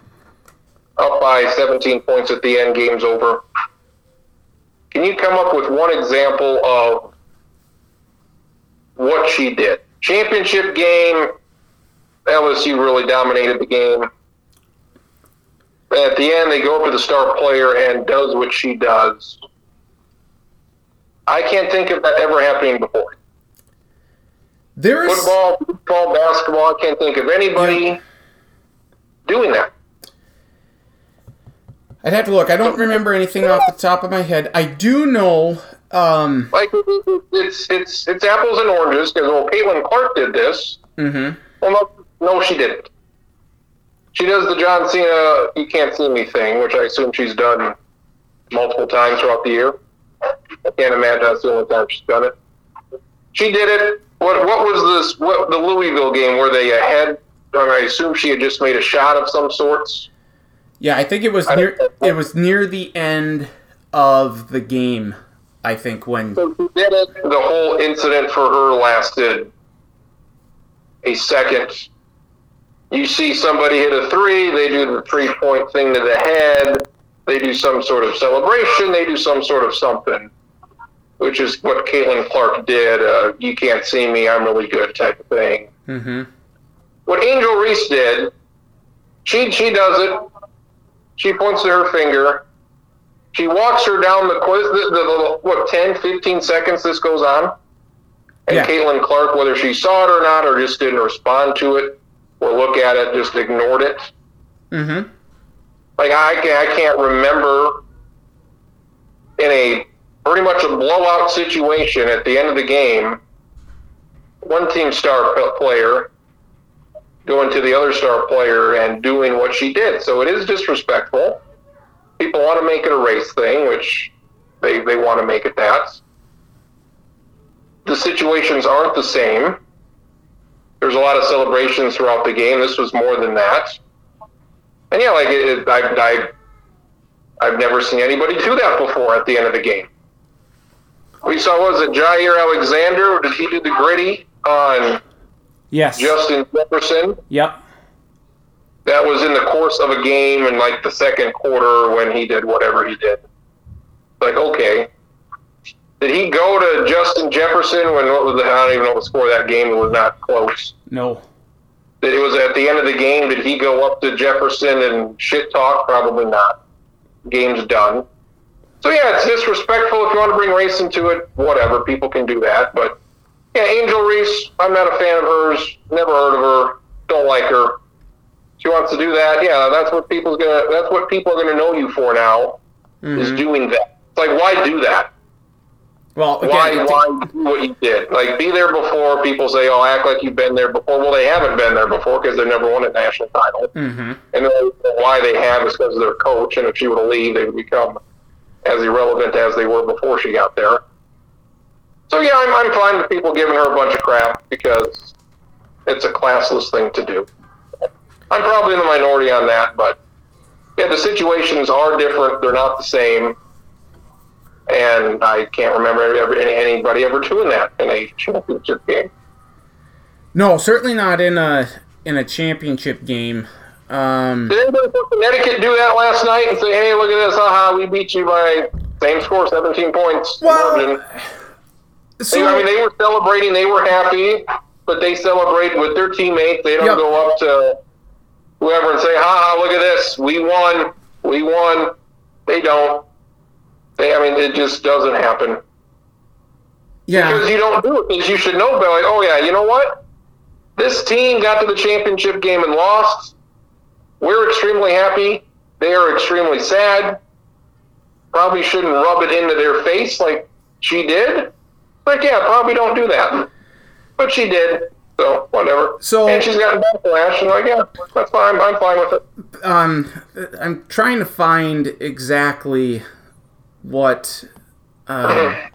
up by 17 points at the end, game's over. Can you come up with one example of what she did? Championship game, LSU really dominated the game. At the end, they go up to the star player and does what she does. I can't think of that ever happening before. There's Football, football, basketball, I can't think of anybody Yeah. doing that. I'd have to look. I don't remember anything off the top of my head. I do know um Like it's it's it's apples and oranges because well, Caitlin Clark did this. mhm. Well, no, no, she didn't. She does the John Cena "You Can't See Me" thing, which I assume she's done multiple times throughout the year. I can't imagine that's the only time she's done it. She did it. What what was this? What the Louisville game? Were they ahead? I assume she had just made a shot of some sorts. Yeah, I think it was near it was near the end of the game. I think when So she did it. The whole incident for her lasted a second. You see somebody hit a three, they do the three point thing to the head, they do some sort of celebration, they do some sort of something, which is what Caitlin Clark did. Uh, you can't see me, I'm really good type of thing. mhm. What Angel Reese did, she she does it. She points to her finger. She walks her down the quiz. The, the, the, what 10, 15 seconds this goes on, and Yeah. Caitlin Clark, whether she saw it or not, or just didn't respond to it or look at it, just ignored it. Mhm. Like I can I can't remember in a pretty much a blowout situation at the end of the game, one team star player going to the other star player and doing what she did. So it is disrespectful. People want to make it a race thing, which they, they want to make it that. The situations aren't the same. There's a lot of celebrations throughout the game. This was more than that. And yeah, like it, it, I, I, I've never seen anybody do that before at the end of the game. We saw was it Jaire Alexander? Or did he do the Griddy on Yes. Justin Jefferson? Yep. That was in the course of a game in like the second quarter when he did whatever he did. Like okay, did he go to Justin Jefferson when what was the, I don't even know the score of that game? It was not close. No. It was at the end of the game. Did he go up to Jefferson and shit talk? Probably not. Game's done. So yeah, it's disrespectful. If you want to bring race into it, whatever. People can do that. But yeah, Angel Reese, I'm not a fan of hers. Never heard of her. Don't like her. She wants to do that. Yeah, that's what people's gonna. That's what people are gonna know you for now. Is Mhm. doing that. It's like why do that? Well, Why again, why do what you did? Like be there before. People say, "Oh, act like you've been there before." Well, they haven't been there before because they never won a national title. Mhm. And then why they have is because of their coach. And if she were to leave, they would become as irrelevant as they were before she got there. So yeah, I'm, I'm fine with people giving her a bunch of crap because it's a classless thing to do. I'm probably in the minority on that, but yeah, the situations are different. They're not the same. And I can't remember ever, anybody ever doing that in a championship game. No, certainly not in a in a championship game. Um, Did anybody from Connecticut do that last night and say, "Hey, look at this! Haha, we beat you by same score, 17 points." Well, so, They- I mean, they were celebrating. They were happy, but they celebrate with their teammates. They don't Yep. go up to whoever and say, "Ha ha! Look at this! We won! We won!" They don't. They, I mean, it just doesn't happen yeah, because you don't do it. Because you should know, but like, oh yeah, you know what? This team got to the championship game and lost. We're extremely happy. They are extremely sad. Probably shouldn't rub it into their face like she did. Like, yeah, probably don't do that. But she did. So, whatever. So- and she's gotten backlash, and like, yeah, that's fine. I'm fine with it. um, I'm trying to find exactly what, uh,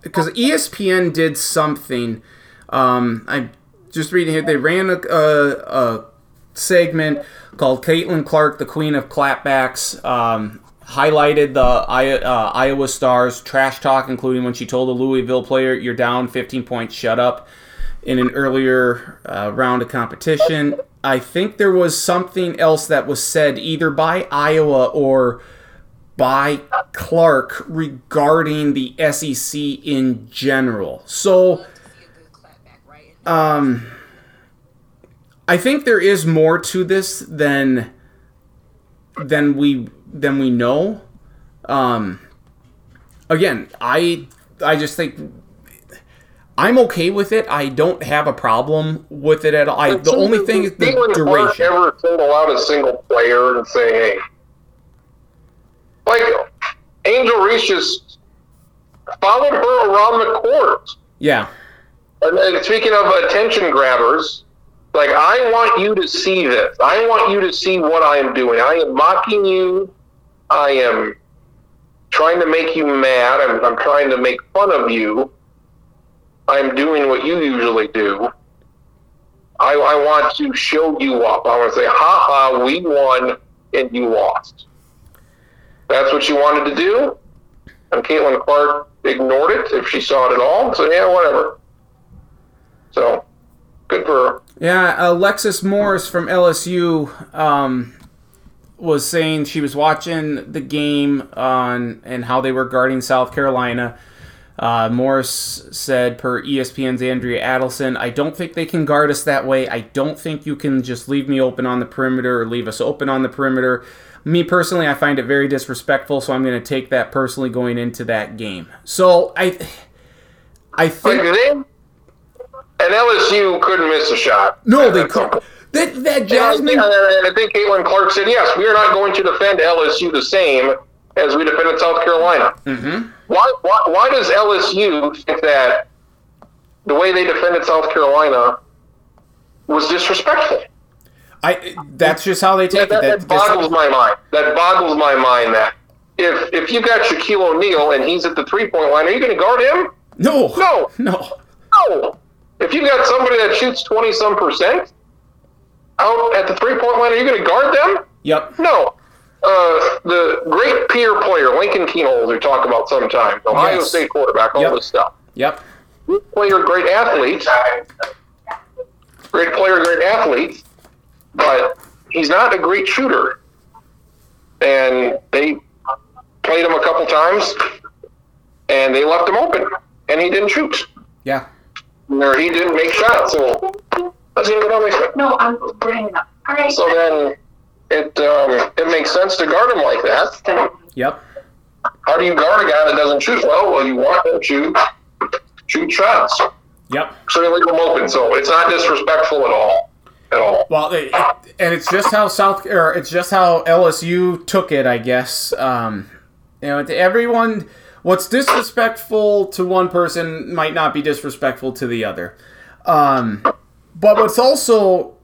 because ESPN did something. Um, I'm just reading here. They ran a, a, a segment called "Caitlin Clark, the Queen of Clapbacks." Um, highlighted the uh, Iowa Stars trash talk, including when she told a Louisville player, "You're down 15 points, shut up." in an earlier uh, round of competition. I think there was something else that was said either by Iowa or by Clark regarding the SEC in general. So, um, I think there is more to this than than we than we know. Um, again, I I just think I'm okay with it. I don't have a problem with it at all. I, the only thing is the duration. ever single out a single player and say, hey, like Angel Reese just followed her around the court. Yeah, And, and speaking of attention grabbers, like I want you to see this. I want you to see what I am doing. I am mocking you. I am trying to make you mad. I'm, I'm trying to make fun of you. I'm doing what you usually do. I, I want to show you up. I want to say, ha ha, we won and you lost. That's what she wanted to do. And Caitlin Clark ignored it if she saw it at all. So, yeah, whatever. So, good for her. yeah. Alexis Morris from LSU um, was saying she was watching the game on and how they were guarding South Carolina. Uh, Morris said, per ESPN's Andrea Adelson, I don't think they can guard us that way. I don't think you can just leave me open on the perimeter or leave us open on the perimeter. Me personally, I find it very disrespectful, so I'm going to take that personally going into that game. So I, I Like, think they, and LSU couldn't miss a shot. no, they couldn't. That that I, think, Jasmine, and I think Caitlin Clark said, yes, we are not going to defend LSU the same as we defended South Carolina. Mhm. Why, why, why does LSU think that the way they defended South Carolina was disrespectful? I that's just how they take That, it. that That, boggles my mind. That boggles my mind that if if you got Shaquille O'Neal and he's at the three point line, are you going to guard him? no, No. no. No. If you got somebody that shoots twenty some percent out at the three point line, are you going to guard them? Yep. No. Uh, the great Pierre player, Lincoln Kienholz, we talk about sometimes, Ohio Yes. State quarterback, all Yep. this stuff. Yep. Great player, great athlete. Great player, great athlete. But he's not a great shooter. And they played him a couple times, and they left him open, and he didn't shoot. Yeah. Or he didn't make shots. So that's even what makes. No, I'm bringing up. All right. So then it um, it makes sense to guard him like that. Yep. How do you guard a guy that doesn't shoot well? Well, you want him to shoot shots. Yep. So you leave him open. So it's not disrespectful at all. At all. Well, it, and it's just how South or it's just how LSU took it, I guess. Um, you know, to everyone, what's disrespectful to one person might not be disrespectful to the other. Um, but what's also,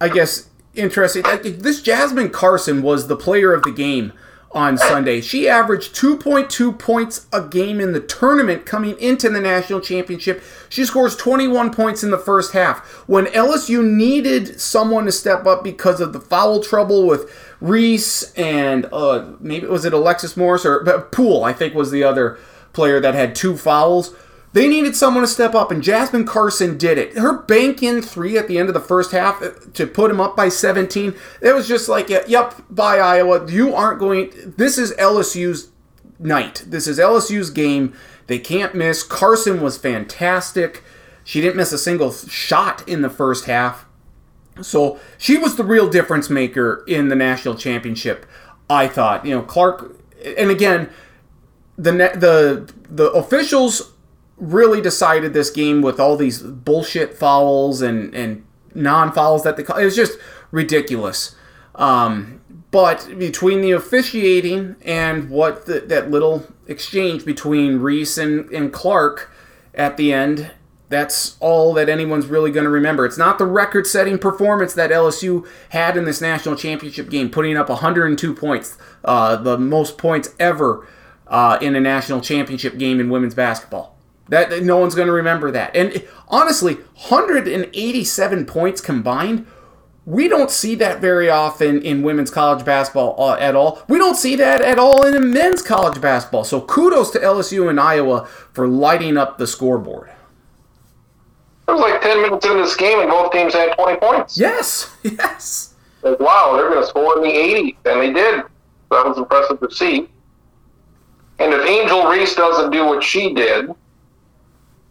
I guess, interesting. This Jasmine Carson was the player of the game on Sunday. She averaged 2.2 points a game in the tournament coming into the national championship. She scores 21 points in the first half. When LSU needed someone to step up because of the foul trouble with Reese and uh, maybe was it Alexis Morris or Poole, I think was the other player that had two fouls. They needed someone to step up, and Jasmine Carson did it. Her bank in three at the end of the first half uh, to put him up by 17. It was just like, yep, by Iowa. You aren't going. This is LSU's night. This is LSU's game. They can't miss. Carson was fantastic. She didn't miss a single shot in the first half. So she was the real difference maker in the national championship. I thought, you know, Clark, and again, the the the officials really decided this game with all these bullshit fouls and and non fouls that they call. It was just ridiculous. Um, but between the officiating and what the, that little exchange between Reese and, and Clark at the end, that's all that anyone's really going to remember. It's not the record setting performance that LSU had in this national championship game, putting up 102 points, uh, the most points ever uh, in a national championship game in women's basketball. That no one's going to remember that. And honestly, 187 points combined, we don't see that very often in women's college basketball uh, at all. We don't see that at all in men's college basketball. So kudos to LSU and Iowa for lighting up the scoreboard. It was like 10 minutes in this game and both teams had 20 points. Yes, <laughs> yes. Like, wow, they're going to score in the 80s. And they did. That was impressive to see. And if Angel Reese doesn't do what she did,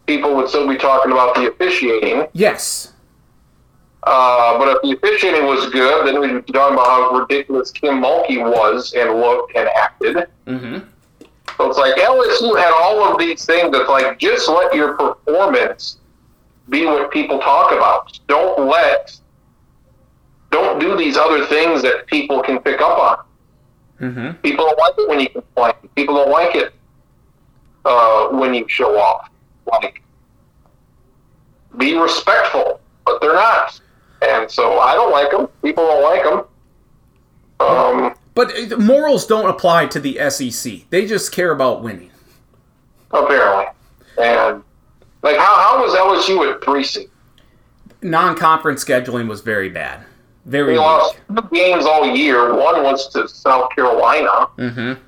people would still be talking about the officiating. Yes. Uh, but if the officiating was good, then we'd be talking about how ridiculous Kim Mulkey was and looked and acted. Mm-hmm. So it's like LSU had all of these things It's like just let your performance be what people talk about. Don't let, don't do these other things that people can pick up on. Mm-hmm. People don't like it when you complain. People don't like it uh, when you show off. Like, be respectful, but they're not. And so I don't like them. People don't like them. Um, but morals don't apply to the SEC. They just care about winning. Apparently. And, like, how, how was LSU at three seed? Non conference scheduling was very bad. Very We weak. lost two games all year. One was to South Carolina. Mm-hmm. And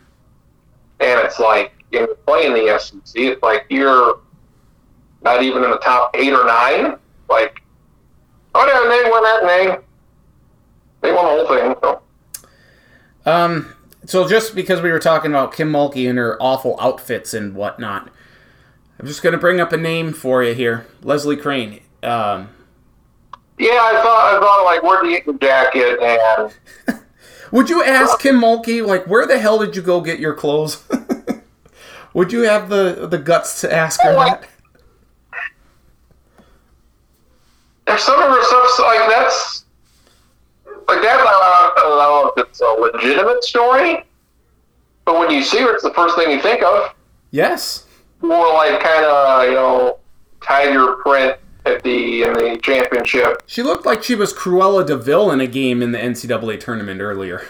it's like, you're playing the SEC, it's like you're not even in the top eight or nine. Like, oh, yeah, they won that name. They won the whole thing. So. Um, so just because we were talking about Kim Mulkey and her awful outfits and whatnot, I'm just going to bring up a name for you here, Leslie Crane. Um, Yeah, I thought, I thought, like, where'd you get your jacket? And <laughs> would you ask Kim Mulkey, like, where the hell did you go get your clothes? <laughs> would you have the the guts to ask her that? If some of her stuff's like, that's, like, that, I don't know if it's a legitimate story, but when you see her, it's the first thing you think of. Yes. More like, kind of, you know, tiger print at the in the championship. She looked like she was Cruella de Vil in a game in the NCAA tournament earlier.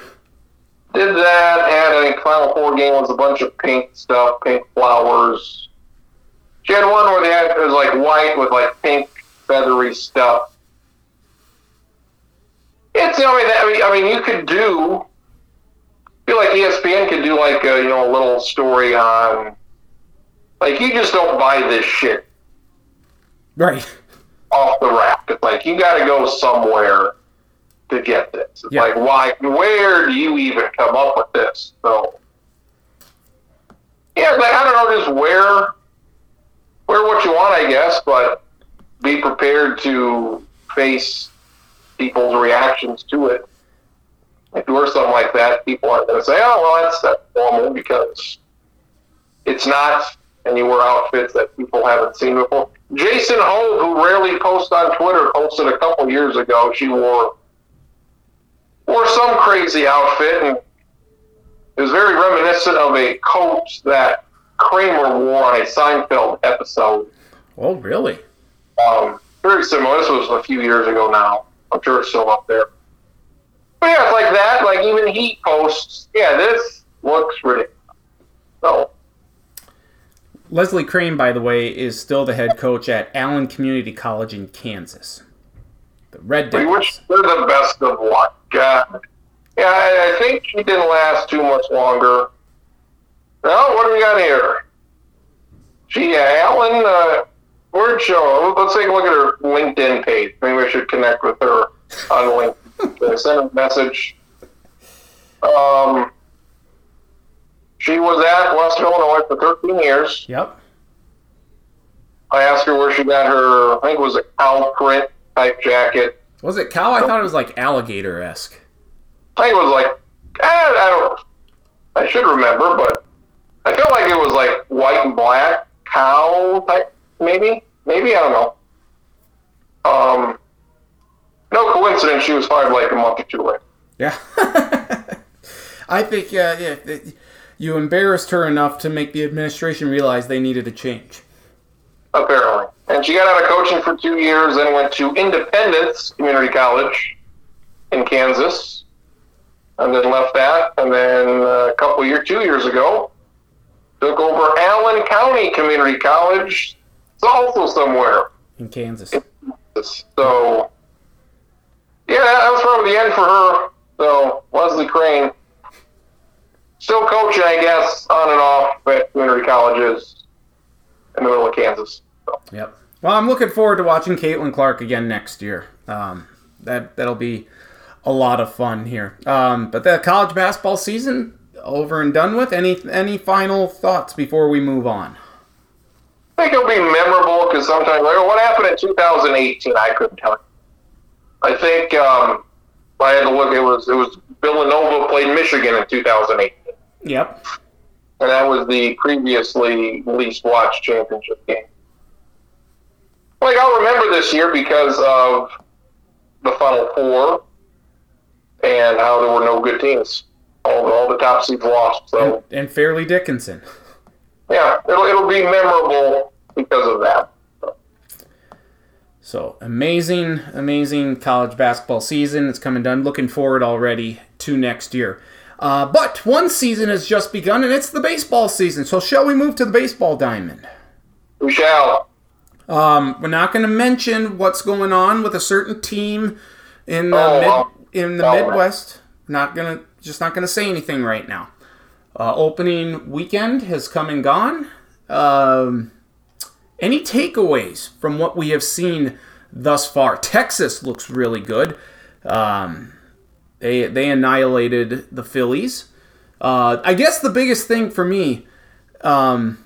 Did that, had I think Final Four game was a bunch of pink stuff, pink flowers. She had one where they had it was like white with like pink feathery stuff. It's I mean, that, I mean I mean you could do I feel like ESPN could do like a you know a little story on like you just don't buy this shit Right. off the rack. It's like you got to go somewhere to get this. It's Yeah. like why? Where do you even come up with this? So yeah, like I don't know, just where, wear what you want, I guess, but be prepared to face people's reactions to it. If you wear something like that, people aren't going to say, "Oh, well, that's that's normal," because it's not. And you wear outfits that people haven't seen before. Jason Hove, who rarely posts on Twitter, posted a couple years ago. She wore wore some crazy outfit, and it was very reminiscent of a coat that Kramer wore on a Seinfeld episode. Oh, really? Um, very similar. This was a few years ago now. I'm sure it's still up there. But yeah, it's like that. Like even he posts, yeah, this looks ridiculous. So, Leslie Crane, by the way, is still the head coach at Allen Community College in Kansas. The Red we Devils. wish her the best of luck. God. Yeah, I, think she didn't last too much longer. Now, what do we got here? She, uh, Allen, uh, where'd show? Let's take a look at her LinkedIn page. Maybe we should connect with her on LinkedIn. <laughs> Send her a message. Um, she was at Western Illinois for 13 years. Yep. I asked her where she got her, I think it was a cow print type jacket. Was it cow? I thought it was like alligator esque. I think it was like, I don't, I should remember, but I felt like it was like white and black cow type, maybe, maybe I don't know. Um, no coincidence, she was fired like a month or two later. Yeah. <laughs> I think uh, yeah, it- you embarrassed her enough to make the administration realize they needed a change. apparently. And she got out of coaching for two years, then went to Independence Community College in Kansas, and then left that. And then uh, a couple years, two years ago, took over Allen County Community College. It's also somewhere. In Kansas. So, yeah, that was probably the end for her. So, Leslie Crane, still coaching, I guess, on and off at community colleges in the middle of Kansas. So. Yep. Well, I'm looking forward to watching Caitlin Clark again next year. Um, that that'll be a lot of fun here. Um, but the college basketball season over and done with. Any any final thoughts before we move on? I think it'll be memorable because sometimes, like, what happened in 2018? I couldn't tell you. I think um, I had to look. It was it was Villanova played Michigan in 2018, Yep. and that was the previously least watched championship game. Like I'll remember this year because of the Final Four and how there were no good teams. All, all the top seeds lost. So And, and Fairleigh Dickinson. Yeah, it'll it'll be memorable because of that. So amazing, amazing college basketball season. It's coming done. Looking forward already to next year. Uh, but one season has just begun, and it's the baseball season. So shall we move to the baseball diamond? We shall. Um, we're not going to mention what's going on with a certain team in the Oh, mid, in the Oh, Midwest. Not gonna, just not gonna say anything right now. Uh, opening weekend has come and gone. Um, any takeaways from what we have seen thus far? Texas looks really good. Um, they they annihilated the Phillies. Uh, I guess the biggest thing for me, um,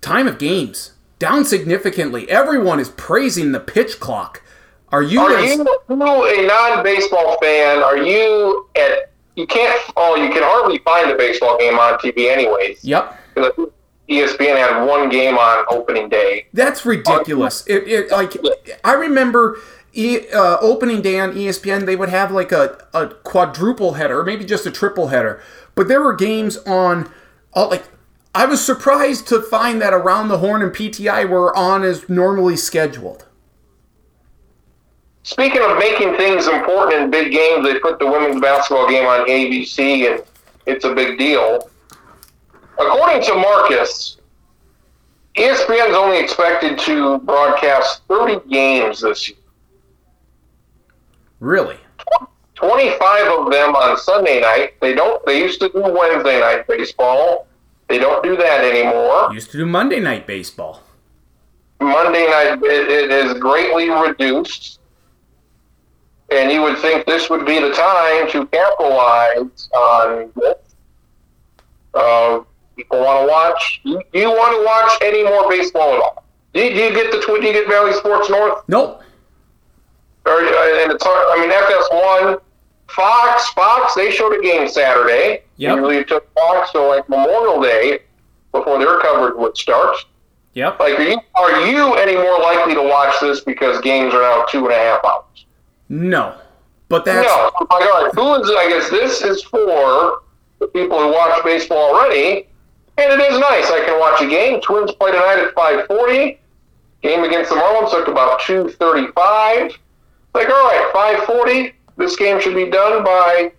time of games down significantly. Everyone is praising the pitch clock. Are you? Are as- you, you a non-baseball fan? Are you at? You can't. Oh, you can hardly find a baseball game on TV, anyways. Yep. ESPN had one game on opening day. That's ridiculous. It, it like I remember e, uh, opening day on ESPN, they would have like a, a quadruple header, or maybe just a triple header. But there were games on, uh, like I was surprised to find that Around the Horn and PTI were on as normally scheduled. Speaking of making things important in big games, they put the women's basketball game on ABC, and it's a big deal. According to Marcus, ESPN is only expected to broadcast 30 games this year. Really? 25 of them on Sunday night. They don't. They used to do Wednesday night baseball. They don't do that anymore. Used to do Monday night baseball. Monday night it, it is greatly reduced, and you would think this would be the time to capitalize on this. Uh, people want to watch. Do you want to watch any more baseball at all? Do you, do you get the tw- do you get Bally Sports North? Nope. Or, uh, and it's hard. I mean, FS1, Fox, Fox, they showed a game Saturday. Yep. Usually it took Fox till like Memorial Day before their coverage would start. Yep. Like, are you, are you any more likely to watch this because games are now two and a half hours? No. But that's no. Oh all right, who is? I guess this is for the people who watch baseball already, and it is nice. I can watch a game. Twins play tonight at five forty. Game against the Marlins took about two thirty-five. Like, all right, five forty. This game should be done by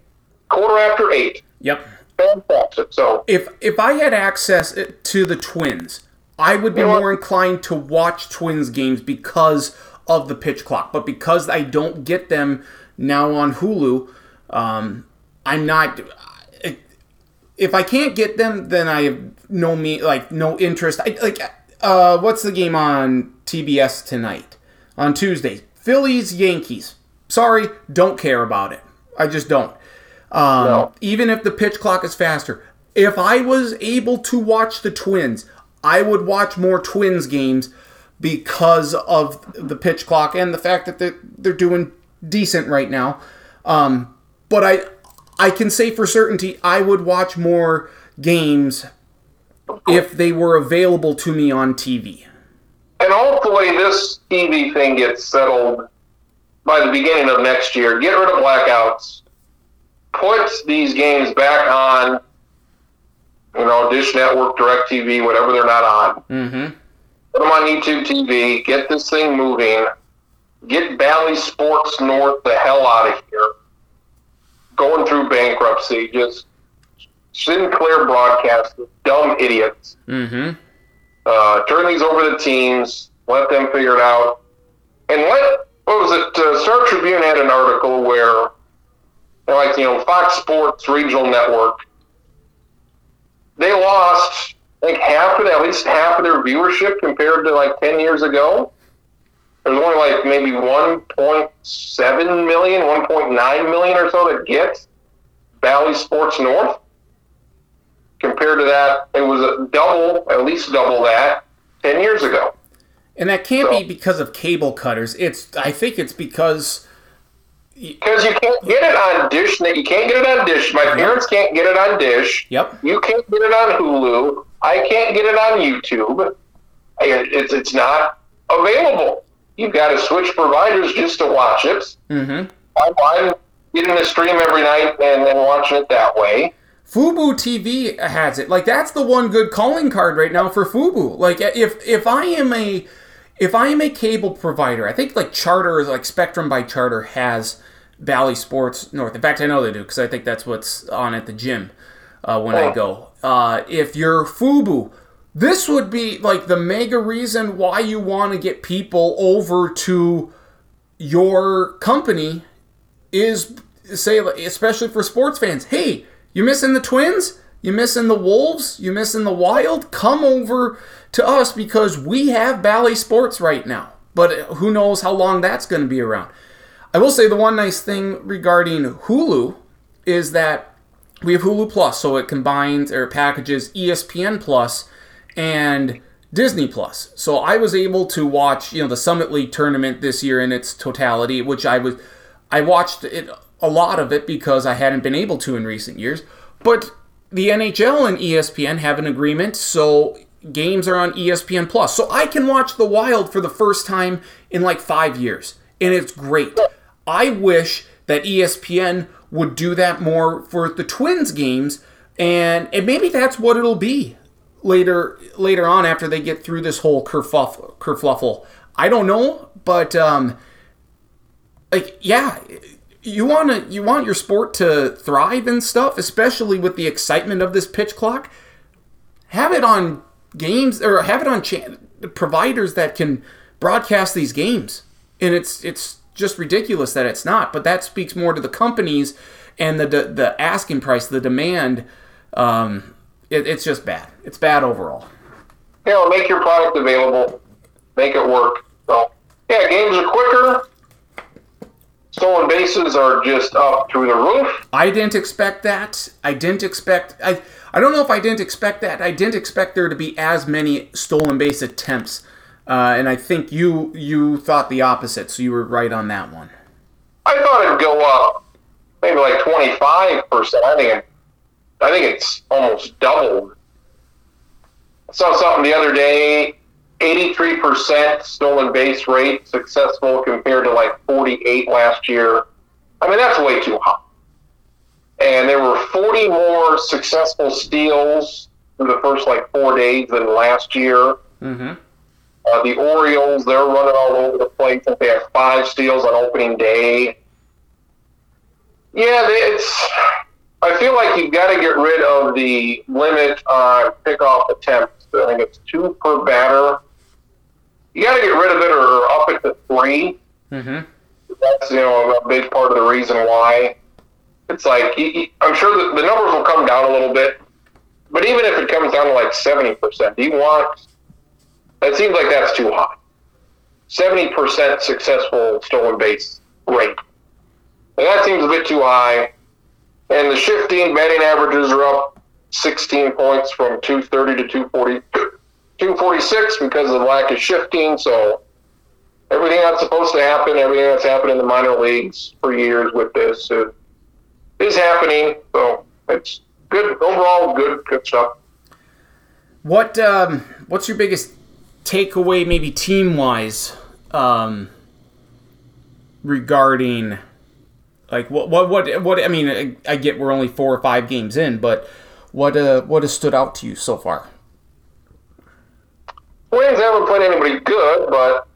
quarter after eight. Yep. fantastic. So if if I had access to the Twins, I would be You know more inclined to watch Twins games because of the pitch clock. But because I don't get them now on Hulu, um, I'm not. If I can't get them, then I have no me like no interest. I, like, uh, what's the game on TBS tonight on Tuesday? Phillies Yankees. Sorry, don't care about it. I just don't. Um, No. Even if the pitch clock is faster, if I was able to watch the Twins, I would watch more Twins games because of the pitch clock and the fact that they're, they're doing decent right now. Um, but I I can say for certainty I would watch more games if they were available to me on TV. and hopefully this TV thing gets settled by the beginning of next year. Get rid of blackouts. Put these games back on. You know, Dish Network, Direct TV, whatever they're not on. Mm-hmm. Put them on YouTube TV. Get this thing moving. Get Bally Sports North the hell out of here. Going through bankruptcy. Just Sinclair broadcast. Dumb idiots. Mm-hmm. Uh, turn these over to teams. Let them figure it out. And let what was it? Uh, Star Tribune had an article where, like you know, Fox Sports Regional Network. They lost, think, half of at least half of their viewership compared to like ten years ago. There's only like maybe 1.7 million, 1.9 million or so that gets Bally Sports North. Compared to that, it was a double, at least double that, ten years ago. And that can't So- be because of cable cutters. It's I think it's because Because you can't get it on Dish. You can't get it on Dish. My parents can't get it on Dish. yep. You can't get it on Hulu. I can't get it on YouTube. It's it's not available. You've got to switch providers just to watch it. Mm-hmm. I'm, I'm getting the stream every night and then watching it that way. Fubo TV has it. Like that's the one good calling card right now for Fubo. Like if if I am a if I am a cable provider, I think like Charter like Spectrum by Charter has Bally Sports North. In fact, I know they do because I think that's what's on at the gym uh, when I Oh. go. Uh, if you're Fubo, this would be like the mega reason why you want to get people over to your company is say especially for sports fans. Hey you missing the twins? You missing the wolves? You missing the wild? Come over to us because we have Bally Sports right now. But who knows how long that's going to be around. I will say the one nice thing regarding hulu is that we have hulu plus so it combines or packages espn plus and Disney Plus. So I was able to watch, you know, the Summit League tournament this year in its totality, which I was I watched it a lot of it because I hadn't been able to in recent years. But the NHL and ESPN have an agreement, so games are on ESPN Plus. So I can watch The Wild for the first time in like 5 years, and it's great. I wish that ESPN would do that more for the Twins games and, and maybe that's what it'll be later later on after they get through this whole kerfuffle. kerfluffle. I don't know, but um, like yeah, you want to you want your sport to thrive and stuff, especially with the excitement of this pitch clock. Have it on games or have it on cha- providers that can broadcast these games, and it's it's just ridiculous that it's not. But that speaks more to the companies and the the, the asking price, the demand. Um, it, it's just bad. It's bad overall. Yeah, make your product available, make it work. So, yeah, games are quicker. Stolen bases are just up through the roof. I didn't expect that. I didn't expect. I I don't know if I didn't expect that. I didn't expect there to be as many stolen base attempts, uh, and I think you you thought the opposite. So you were right on that one. I thought it'd go up maybe like twenty five percent. I think it, I think it's almost doubled. I saw something the other day. Eighty three percent stolen base rate successful compared to like forty eight last year. I mean that's way too high. And there were forty more successful steals in the first like four days than last year. Mm-hmm. Uh, the Orioles, they're running all over the place. They have five steals on opening day. Yeah, they, it's I feel like you've got to get rid of the limit on pickoff attempts. I think it's two per batter. You got to get rid of it or up it to 3 Mm-hmm. That's you know a big part of the reason why. It's like I'm sure the numbers will come down a little bit, but even if it comes down to like 70 percent, do you want? That seems like that's too high. 70 percent successful stolen base rate. And that seems a bit too high. And the shifting batting averages are up 16 points from 230 to 240, 246 because of the lack of shifting. So everything that's supposed to happen, everything that's happened in the minor leagues for years with this is, is happening. So it's good overall, good good stuff. What um, what's your biggest takeaway, maybe team wise, um, regarding like what what what what? I mean, I, I get we're only four or five games in, but what uh what has stood out to you so far? Twins haven't played anybody good, but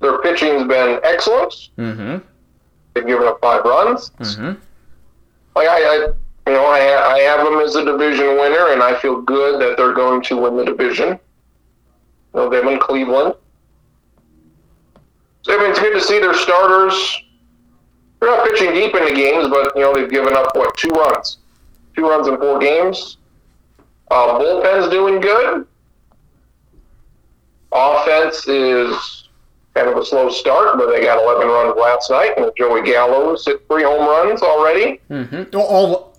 their pitching's been excellent. Mm-hmm. They've given up five runs. Mm-hmm. Like I, I you know, I, I have them as a division winner, and I feel good that they're going to win the division. Know, them in Cleveland. So, I mean, it's good to see their starters. They're not pitching deep into games, but you know they've given up what two runs, two runs in four games. Uh, bullpen's doing good. Offense is kind of a slow start, but they got 11 runs last night, and Joey Gallo's hit three home runs already. Mm-hmm. All,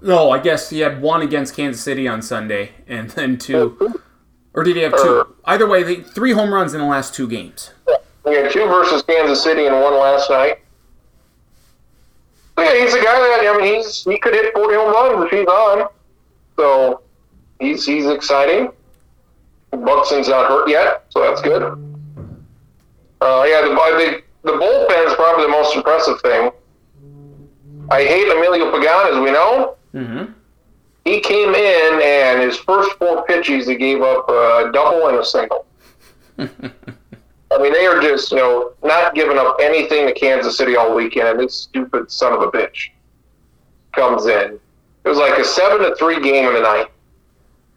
no, I guess he had one against Kansas City on Sunday, and then two, or did he have two? Either way, they, three home runs in the last two games. We had two versus Kansas City and one last night. Yeah, he's a guy that I mean he's he could hit 40 home runs if he's on. So he's he's exciting. Buxton's not hurt yet, so that's good. Uh, yeah, the, I the bullpen's probably the most impressive thing. I hate Emilio Pagan, as we know. Mm-hmm. He came in and his first four pitches, he gave up a double and a single. <laughs> I mean, they are just, you know, not giving up anything to Kansas City all weekend. And this stupid son of a bitch comes in. It was like a seven to three game in the night.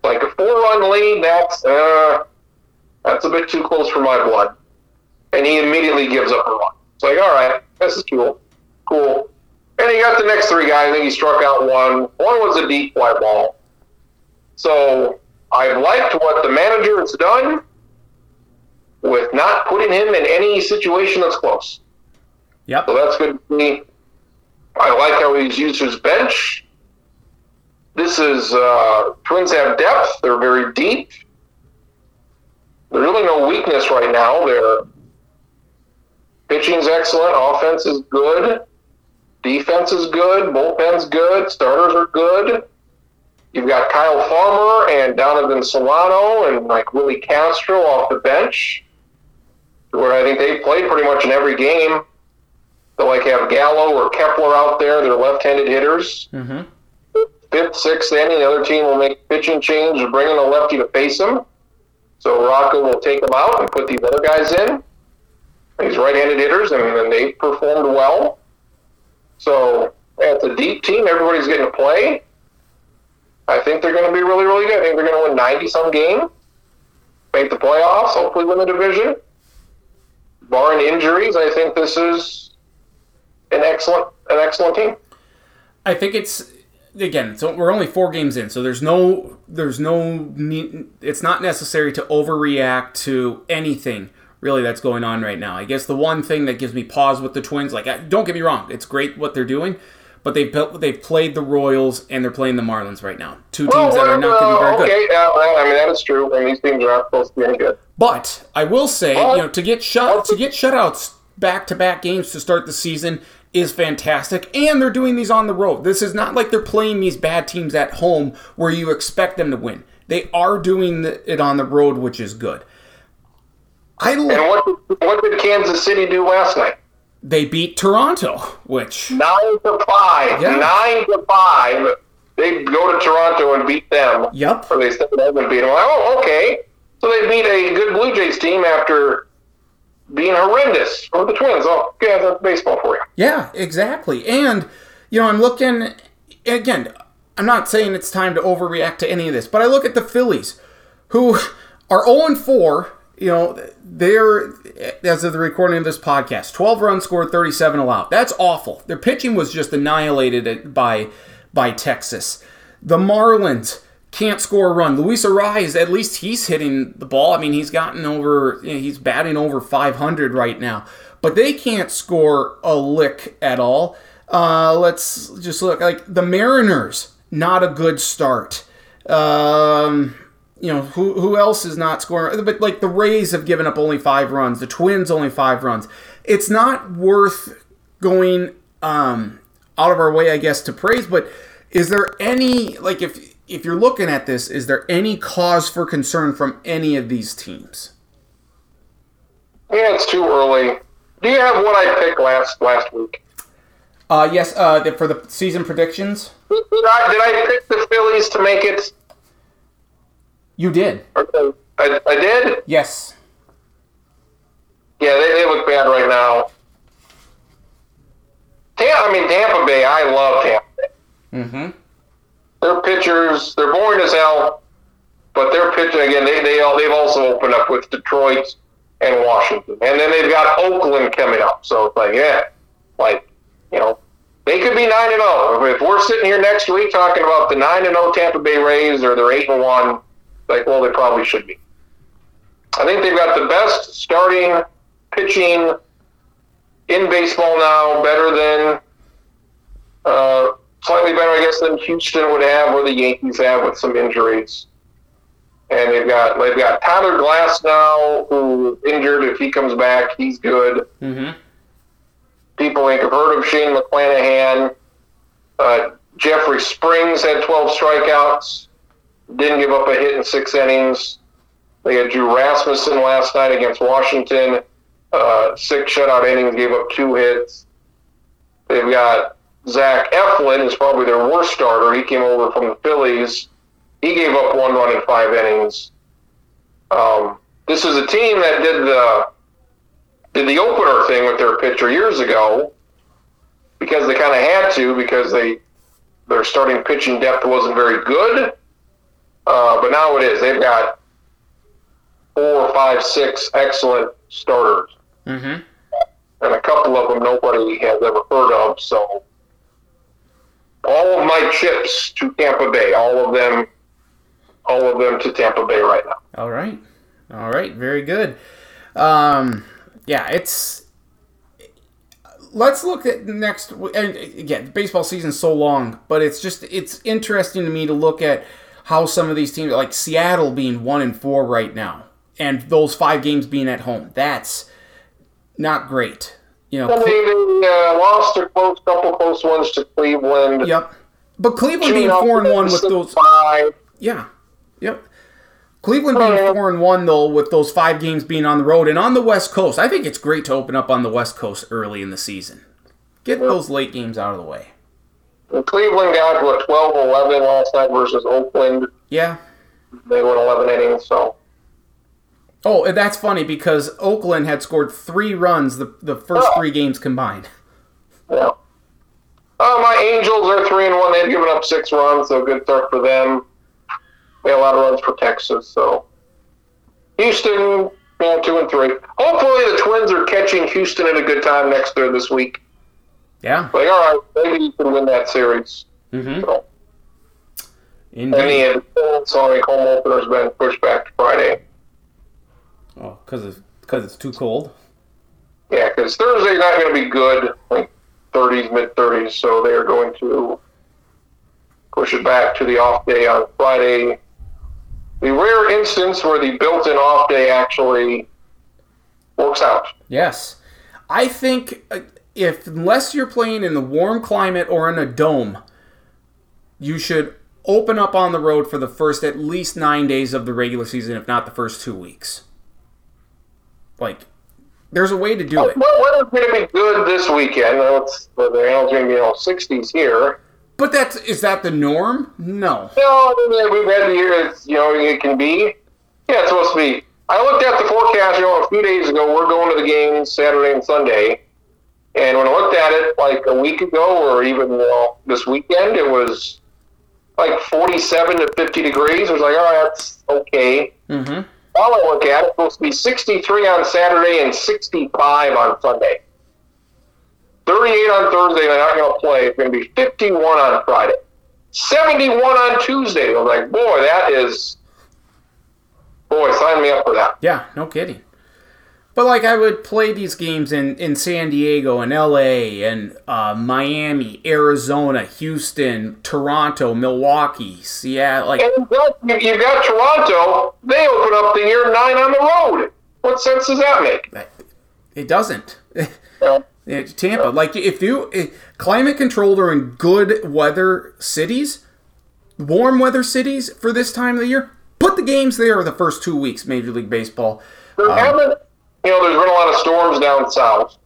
Like a four run lead, that's uh, that's a bit too close for my blood. And he immediately gives up a run. It's like, all right, this is cool, cool. And he got the next three guys. I think he struck out one. One was a deep fly ball. So I've liked what the manager has done with not putting him in any situation that's close. Yep. So that's good for me. I like how he's used his bench. This is uh, Twins have depth. They're very deep. There's really no weakness right now. Their pitching's excellent. Offense is good. Defense is good. Bullpen's good. Starters are good. You've got Kyle Farmer and Donovan Solano and like Willi Castro off the bench, where I think they played pretty much in every game. They like have Gallo or Kepler out there. They're left-handed hitters. Mm-hmm. Fifth, sixth inning, the other team will make pitching change bringing in a lefty to face him. So Rocco will take them out and put these other guys in. These right-handed hitters, and, and they performed well. So it's a deep team. Everybody's getting to play. I think they're going to be really, really good. I think they're going to win 90 some game, make the playoffs, hopefully win the division. Barring injuries, I think this is an excellent, an excellent team. I think it's again. So we're only four games in, so there's no, there's no. It's not necessary to overreact to anything really that's going on right now. I guess the one thing that gives me pause with the Twins, like I- don't get me wrong, it's great what they're doing, but they've built- they've played the Royals and they're playing the Marlins right now. Two teams that are not going to be very uh, good. okay, well, I mean that is true. Mean these teams are not supposed to be any good. But I will say, Well- you know, to get shut to get shutouts back to back games to start the season is fantastic, and they're doing these on the road. This is not like they're playing these bad teams at home where you expect them to win. They are doing it on the road, which is good. I And what what did Kansas City do last night? they beat Toronto, which Nine to five. Yeah. Nine to five. They go to Toronto and beat them. yep, Or they step ahead and beat them. Oh, okay. So they beat a good Blue Jays team after being horrendous for the Twins. Oh, yeah, that's baseball for you. Yeah, exactly. And you know, I'm looking again, I'm not saying it's time to overreact to any of this, but I look at the Phillies, who are 0 4. You know, they're, as of the recording of this podcast, 12 runs scored, 37 allowed. That's awful. Their pitching was just annihilated by, by Texas. The Marlins can't score a run. Luis Arraez, at least he's hitting the ball. I mean, he's gotten over, you know, he's batting over 500 right now. But they can't score a lick at all. Uh, let's just look like the Mariners. Not a good start. Um, you know who who else is not scoring? But like the Rays have given up only five runs. The Twins only five runs. It's not worth going um, out of our way, I guess, to praise. But is there any like if if you're looking at this, is there any cause for concern from any of these teams? Yeah, it's too early. Do you have what I picked last last week? Uh, yes, uh, for the season predictions. Did I, did I pick the Phillies to make it? You did. I, I did? Yes. Yeah, they, they look bad right now. Tampa, I mean, Tampa Bay, I love Tampa Bay. Mm-hmm. Their pitchers, they're boring as hell, but their pitching, again, they, they, they've also opened up with Detroit and Washington. And then they've got Oakland coming up. So it's like, yeah, like, you know, they could be 9 and 0. If we're sitting here next week talking about the 9 and 0 Tampa Bay Rays or they're 8 and 1, like, well, they probably should be. I think they've got the best starting pitching in baseball now, better than, uh, slightly better, I guess, than Houston would have or the Yankees have with some injuries. And they've got they've got Tyler Glasnow, who injured. If he comes back, he's good. Mm-hmm. People think have heard of Shane McClanahan. Uh, Jeffrey Springs had 12 strikeouts. Didn't give up a hit in six innings. They had Drew Rasmussen last night against Washington. Uh, six shutout innings, gave up two hits. They've got Zach Eflin is probably their worst starter. He came over from the Phillies. He gave up one run in five innings. Um, this is a team that did the did the opener thing with their pitcher years ago because they kind of had to because they their starting pitching depth wasn't very good. Uh, but now it is. They've got four, five, six excellent starters, Mm-hmm. and a couple of them nobody has ever heard of. So all of my chips to Tampa Bay, all of them, all of them to Tampa Bay right now. All right. All right. Very good. Um, yeah, it's. Let's look at next. And again, baseball season's so long, but it's just it's interesting to me to look at how some of these teams, like Seattle, being one and four right now, and those five games being at home. That's not great. You know. I mean, they uh, lost a close couple close ones to Cleveland. Yep. But Cleveland being four and one with those. five. Yeah. Yep. Cleveland being four and one though, with those five games being on the road and on the West Coast. I think it's great to open up on the West Coast early in the season. Get those late games out of the way. And Cleveland got what 12-11 last night versus Oakland. Yeah. They went 11 innings, so Oh, and that's funny because Oakland had scored three runs the, the first Oh. three games combined. yeah. Uh, my Angels are three and one. They've given up six runs, so good start for them. They had a lot of runs for Texas, so Houston, you know, two and three. Hopefully, the Twins are catching Houston at a good time next year this week. Yeah. Like, all right, maybe you can win that series. Mm-hmm. So, and Indeed. the Sonic home opener's been pushed back to Friday. Oh, because it's, cause it's too cold. Yeah, because Thursday's not going to be good, like 30s, mid 30s, so they are going to push it back to the off day on Friday. The rare instance where the built in off day actually works out. Yes. I think uh, if unless you're playing in the warm climate or in a dome, you should open up on the road for the first at least nine days of the regular season, if not the first two weeks. Like, there's a way to do it. Well, weather's going to be good this weekend. It's, the air's going to be know, 60s here. But that's is that the norm? No. No, I mean, we've had the year it's, you know, it can be. Yeah, it's supposed to be. I looked at the forecast, you know, a few days ago. We're going to the games Saturday and Sunday, And when I looked at it like a week ago or even well, this weekend, it was like 47 to 50 degrees. I was like, all right, that's okay. Mm-hmm. All I look at, it's supposed to be 63 on Saturday and 65 on Sunday. 38 on Thursday, they're not going to play. It's going to be 51 on Friday. 71 on Tuesday. I was like, boy, that is. Boy, sign me up for that. Yeah, no kidding. But like I would play these games in, in San Diego and LA and uh, Miami, Arizona, Houston, Toronto, Milwaukee, Seattle. Like And you- got Toronto. They open up the year nine on the road. What sense does that make? it doesn't. <laughs> Yeah, Tampa, like if you eh, climate controlled or in good weather cities, warm weather cities for this time of the year, put the games there the first two weeks. Major League Baseball. haven't, you know, there's been a lot of storms down south.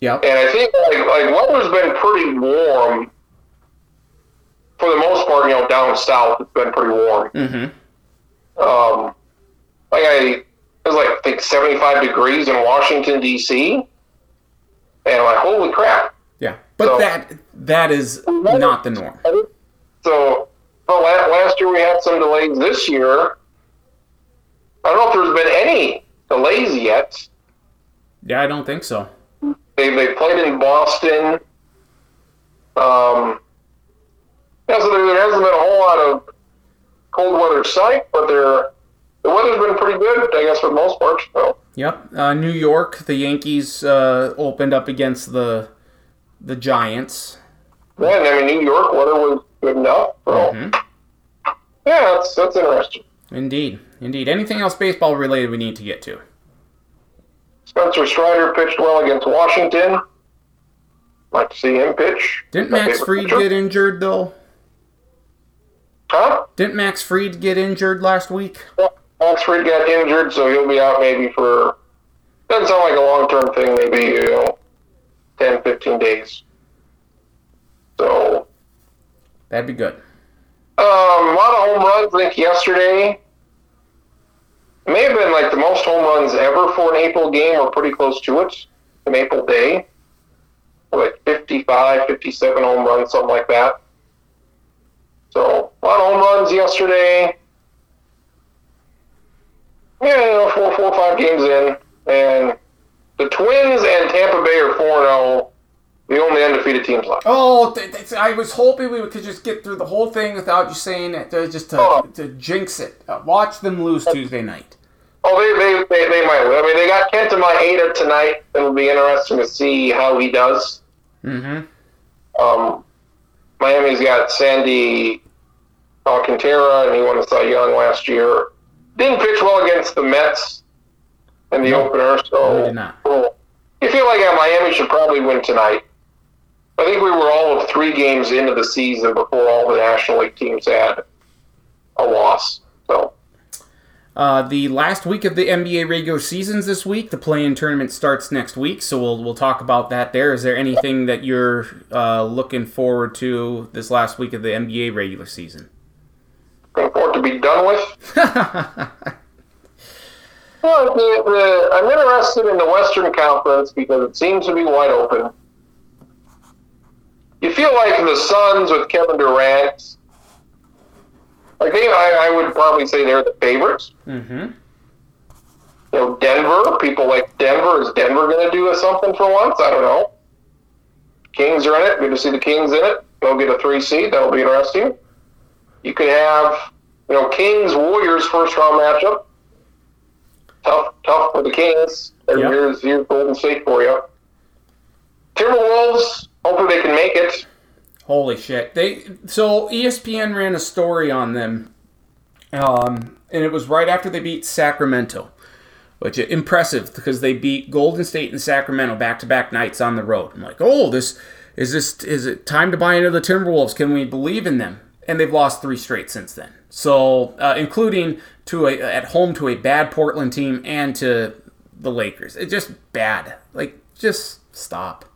Yeah. And I think like like weather's been pretty warm for the most part. You know, down south it's been pretty warm. Mm-hmm. Um, like I it was like I think 75 degrees in Washington D.C. And I'm like, holy crap! Yeah, but So- that that is not the norm. So, well, last year we had some delays. This year, I don't know if there's been any delays yet. Yeah, I don't think so. They they played in Boston. Um, yeah, so there, there hasn't been a whole lot of cold weather sight, but there the weather's been pretty good, I guess, for the most part. So, Yep. Uh, New York, the Yankees uh, opened up against the the Giants. yeah, and I mean, New York weather was good enough. So, Mhm. yeah, that's that's interesting. Indeed, indeed. Anything else baseball related we need to get to? Spencer Strider pitched well against Washington. Like to see him pitch. Didn't My Max pitcher. get injured though? Huh? Didn't Max Fried get injured last week? Max Fried got injured, so he'll be out maybe for. Doesn't sound like a long term thing. Maybe you know, 10, 15 days. So That'd be good. Um, a lot of home runs. I think yesterday may have been like the most home runs ever for an April game, or pretty close to it. An April day, like 55, 57 home runs, something like that. So a lot of home runs yesterday. Yeah, you know, four, four, five games in, and the Twins and Tampa Bay are four zero. The only undefeated teams left. Oh, th- th- I was hoping we could just get through the whole thing without you saying it, uh, just to, Oh. to jinx it. Uh, watch them lose Tuesday night. Oh, they, they, they, they might. I mean, they got Kenta Maeda tonight. It'll be interesting to see how he does. Mm-hmm. Um, Miami's got Sandy Alcantara, and he won the Cy Young last year. Didn't pitch well against the Mets in the No. opener, so he did not. you feel like uh, Miami should probably win tonight. I think we were all of three games into the season before all the National League teams had a loss. So. Uh, the last week of the NBA regular seasons this week. The play-in tournament starts next week, so we'll we'll talk about that. There is there anything that you're uh, looking forward to this last week of the NBA regular season? looking forward to be done with. <laughs> Well, the, the, I'm interested in the Western Conference because it seems to be wide open. You feel like the Suns with Kevin Durant, like they, I, I would probably say they're the favorites. mm-hmm. You know, Denver, people like Denver. Is Denver going to do something for once? I don't know. Kings are in it. Good to see the Kings in it. They'll get a three seed. That'll be interesting. You could have, you know, Kings Warriors first round matchup. Tough, tough for the Kings. And Yep. Here's here's Golden State for you. Timberwolves. Hopefully they can make it. Holy shit! They so ESPN ran a story on them, um, and it was right after they beat Sacramento, which is impressive because they beat Golden State and Sacramento back to back nights on the road. I'm like, oh, this is this is it time to buy into the Timberwolves? Can we believe in them? And they've lost three straight since then. So, uh, including to a at home to a bad Portland team and to the Lakers. It's just bad. Like, just stop.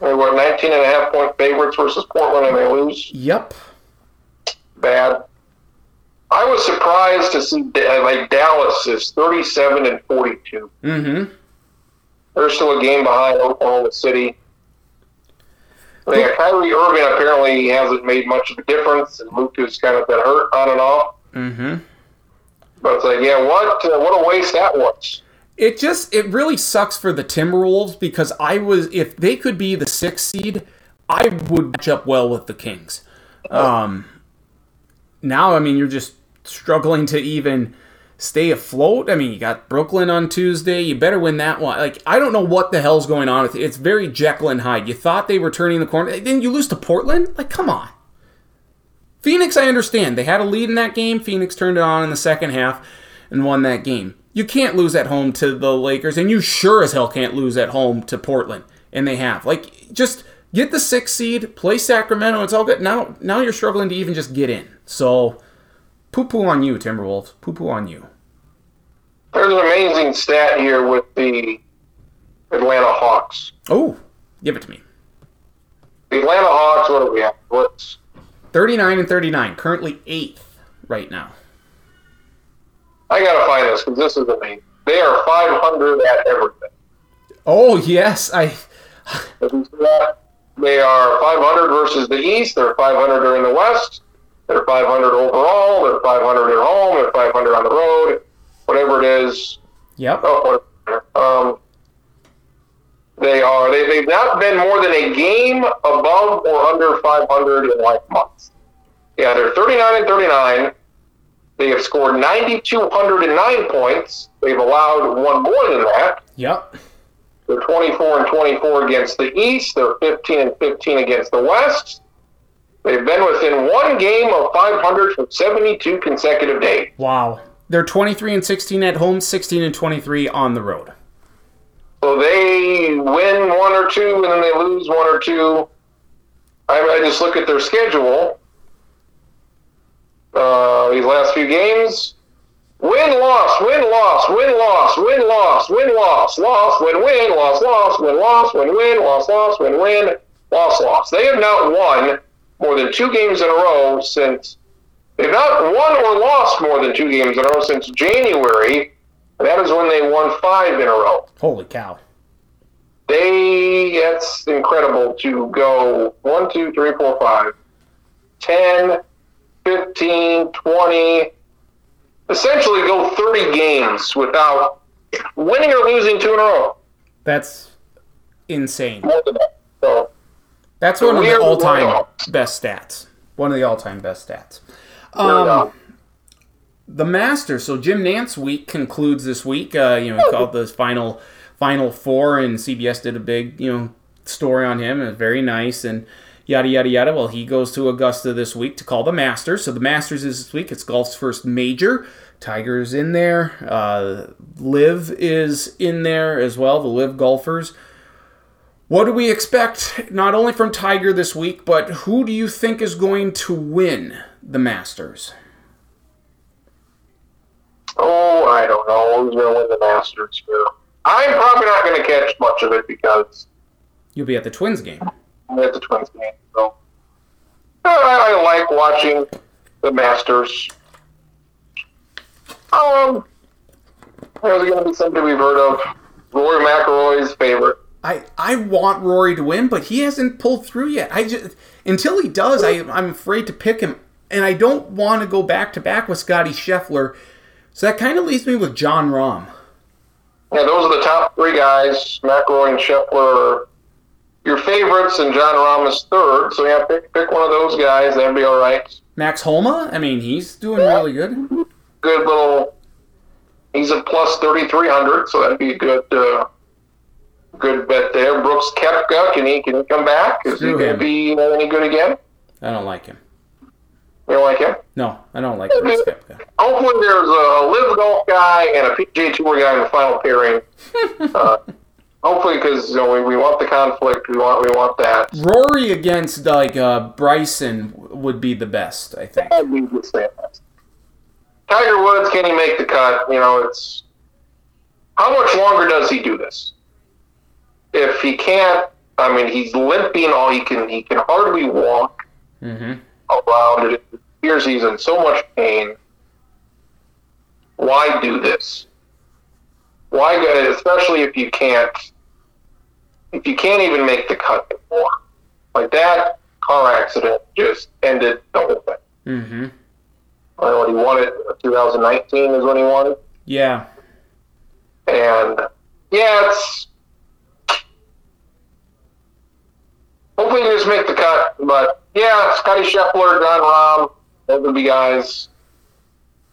They were 19 and a half point favorites versus Portland and they lose. Yep. bad. I was surprised to see uh, like Dallas is 37 and 42. Mm-hmm. They're still a game behind Oklahoma City. Yeah, Kyrie Irving apparently hasn't made much of a difference, and Luka has kind of been hurt on and off. Mm-hmm. But it's like, yeah, what uh, what a waste that was. It just it really sucks for the Timberwolves because I was if they could be the sixth seed, I would match up well with the Kings. Um, now I mean you're just struggling to even stay afloat. I mean you got Brooklyn on Tuesday. You better win that one. Like I don't know what the hell's going on with it. It's very Jekyll and Hyde. You thought they were turning the corner, then you lose to Portland. Like come on. Phoenix, I understand. They had a lead in that game. Phoenix turned it on in the second half and won that game. You can't lose at home to the Lakers, and you sure as hell can't lose at home to Portland. And they have. Like, just get the sixth seed, play Sacramento, it's all good. Now now you're struggling to even just get in. So poo poo on you, Timberwolves. Poo poo on you. There's an amazing stat here with the Atlanta Hawks. Oh, give it to me. The Atlanta Hawks, what do we have? What's 39 and 39, currently eighth right now. I gotta find this because this is amazing. They are 500 at everything. Oh, yes. I If you see that, They are 500 versus the East. They're 500 during the West. They're 500 overall. They're 500 at home. They're 500 on the road. Whatever it is. Yep. Oh. Um, they are. They, they've not been more than a game above or under 500 in like months. Yeah, they're 39 and 39. They have scored 9,209 points. They've allowed one more than that. Yep. They're 24 and 24 against the East. They're 15 and 15 against the West. They've been within one game of 500 for 72 consecutive days. Wow. They're 23 and 16 at home, 16 and 23 on the road. So they win one or two, and then they lose one or two. I, I just look at their schedule. Uh, these last few games, win, loss, win, loss, win, loss, win, loss, win, loss, loss, win, win, loss, loss, win, loss, win, win, loss, loss, win, win, loss, loss. They have not won more than two games in a row since. They've not won or lost more than two games in a row since January. And that is when they won five in a row Holy cow. they it's incredible to go 1 2 3 4 5 10 15 20 essentially go 30 games without winning or losing two in a row That's insane. that so That's one of the all-time best stats. One of the all-time best stats. Um, the Masters. So Jim Nantz week concludes this week. Uh, you know, he called the final final four, and CBS did a big you know story on him. It was very nice and yada yada yada. Well, he goes to Augusta this week to call the Masters. So the Masters is this week. It's golf's first major. Tiger's in there. Uh, LIV is in there as well. The LIV golfers. What do we expect not only from Tiger this week, but who do you think is going to win the Masters? oh i don't know who's going to win the masters here i'm probably not going to catch much of it because You'll be at the Twins game. At the twins game so i, I like watching the masters um there's going to be somebody we've heard of rory mcilroy's favorite I, I want Rory to win, but he hasn't pulled through yet. I just until he does, I I'm afraid to pick him, and I don't want to go back to back with Scotty Scheffler. So that kind of leaves me with Jon Rahm. Yeah, those are the top three guys. McElroy and Scheffler are your favorites, and Jon Rahm is third. So yeah, pick pick one of those guys. That'd be all right. Max Homa. I mean, he's doing really good. Good little. He's a plus thirty three hundred, so that'd be a good uh, good bet there. Brooks Koepka, can he can he come back? Is he going to be uh, any good again? I don't like him. You don't like him? No, I don't like Brooks Koepka. Hopefully, there's a LIV Golf guy and a PGA Tour guy in the final pairing. <laughs> uh, hopefully, because you know, we, we want the conflict. We want we want that. Rory against like uh, Bryson would be the best, I think. I'd be that. Tiger Woods, can he make the cut? You know, it's how much longer does he do this? If he can't, I mean, he's limping. All he can, he can hardly walk Mm-hmm. around. It appears he's in so much pain. Why do this? Why, go- especially if you can't if you can't even make the cut anymore, like that car accident just ended the whole thing. Mm-hmm. I don't know what he it. 2019 is when he it, Yeah. and yeah, it's hopefully you just make the cut. But yeah, Scotty Scheffler, Jon Rahm, those would be guys.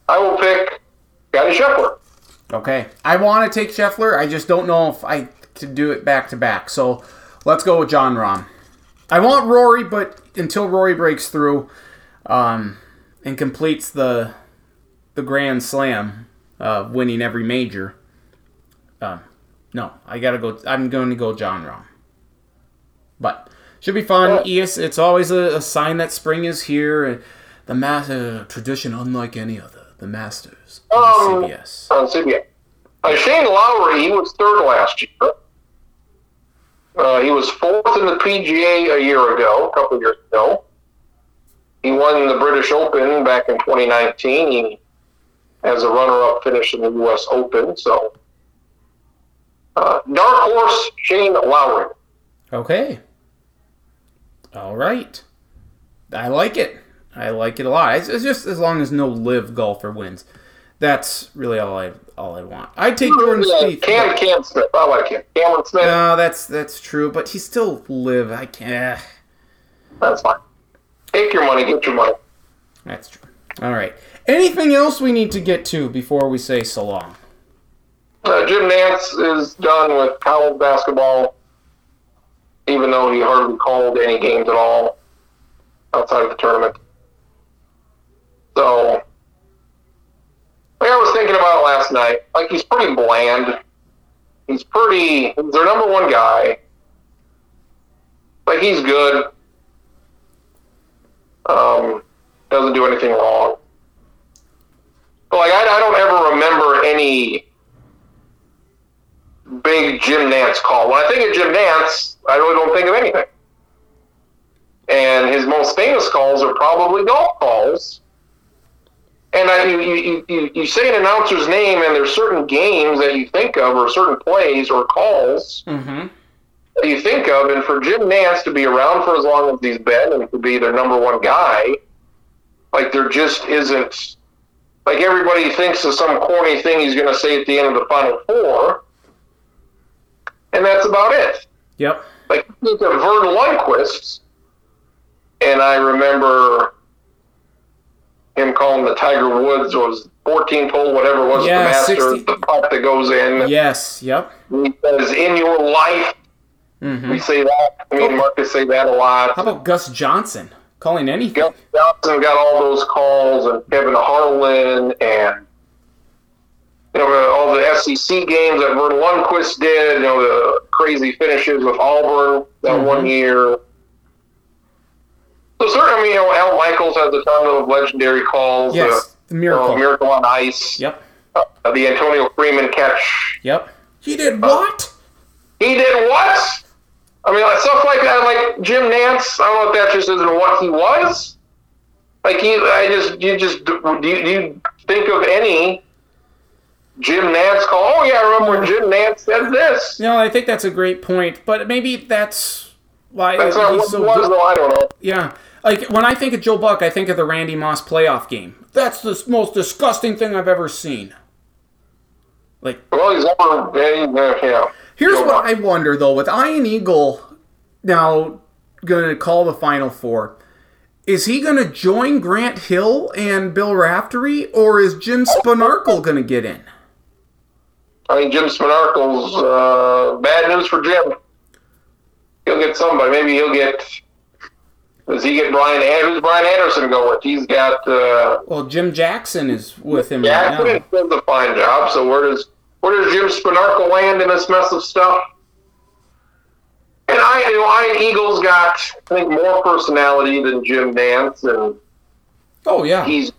I will pick Scotty Scheffler. Okay. I want to take Scheffler. I just don't know if I could do it back to back. So let's go with Jon Rahm. I want Rory, but until Rory breaks through um, and completes the the Grand Slam, uh, winning every major, uh, no, I gotta go. I'm going to go Jon Rahm. But should be fun. Yes, it's always a, a sign that spring is here. The mass uh, tradition, unlike any other. The Masters. on Um, CBS. on CBS. Uh, Shane Lowry, he was third last year. Uh, he was fourth in the PGA a year ago, a couple of years ago. He won the British Open back in 2019. He has a runner-up finish in the U.S. Open. So, uh, dark horse Shane Lowry. Okay. All right. I like it. I like it a lot. It's, it's just as long as no LIV golfer wins. That's really all I all I want. I take Jordan Yeah, Spieth. Cam Cam Smith. I like him. Cameron Smith. No, that's that's true, but he still live. I can't. That's fine. Take your money. Get your money. That's true. All right. Anything else we need to get to before we say so long? Uh, Jim Nantz is done with college basketball, even though he hardly called any games at all outside of the tournament. So, like I was thinking about last night, like he's pretty bland. He's pretty. He's their number one guy. Like he's good. Um, doesn't do anything wrong. But like I, I don't ever remember any big Jim Nantz call. When I think of Jim Nantz, I really don't think of anything. And his most famous calls are probably golf calls. And I, you, you, you, say an announcer's name, and there's certain games that you think of, or certain plays or calls Mm-hmm. that you think of. And for Jim Nantz to be around for as long as he's been and to be their number one guy, like there just isn't. Like everybody thinks of some corny thing he's going to say at the end of the final four, and that's about it. Yep. Like think of Verne Lundquist, and I remember him calling the Tiger Woods was 14th hole, whatever it was, Yeah, the Masters, 60 the putt that goes in. Yes. Yep. He says, "In your life." Mm-hmm. We say that. I mean, Marcus say that a lot. How about Gus Johnson calling anything? Gus Johnson got all those calls, and Kevin Harlan, and you know all the SEC games that Verne Lundquist did. You know the crazy finishes with Auburn that Mhm. one year. So certainly, you know, Al Michaels has a ton of legendary calls. Yes. The uh, you miracle. know, Miracle on Ice. Yep. Uh, the Antonio Freeman catch. Yep. He did what? He did what? I mean, like, stuff like that, like Jim Nantz. I don't know if that just isn't what he was. Like he, I just, you just, do you, do you think of any Jim Nantz call? Oh yeah, I remember when Jim Nantz said this. No, I think that's a great point, but maybe that's why That's not what so was, good. though. I don't know. Yeah. Like when I think of Joe Buck, I think of the Randy Moss playoff game. That's the most disgusting thing I've ever seen. Like Well, he's over. Yeah, he- yeah. Here's Joe what Buck. I wonder though, with Ian Eagle now going to call the final four, is he going to join Grant Hill and Bill Raftery, or is Jim Spanarkel going to get in? I mean, Jim Spanarkel's uh, bad news for Jim. He'll get somebody. Maybe he'll get. Does he get Brian? Who's Brian Anderson go with? He's got. Uh, Well, Jim Jackson is with him Yeah, right now. does a fine job. So where does where does Jim Spanarkel land in this mess of stuff? And I, you know, Ian Eagle's got I think more personality than Jim Nantz, and Oh yeah. he's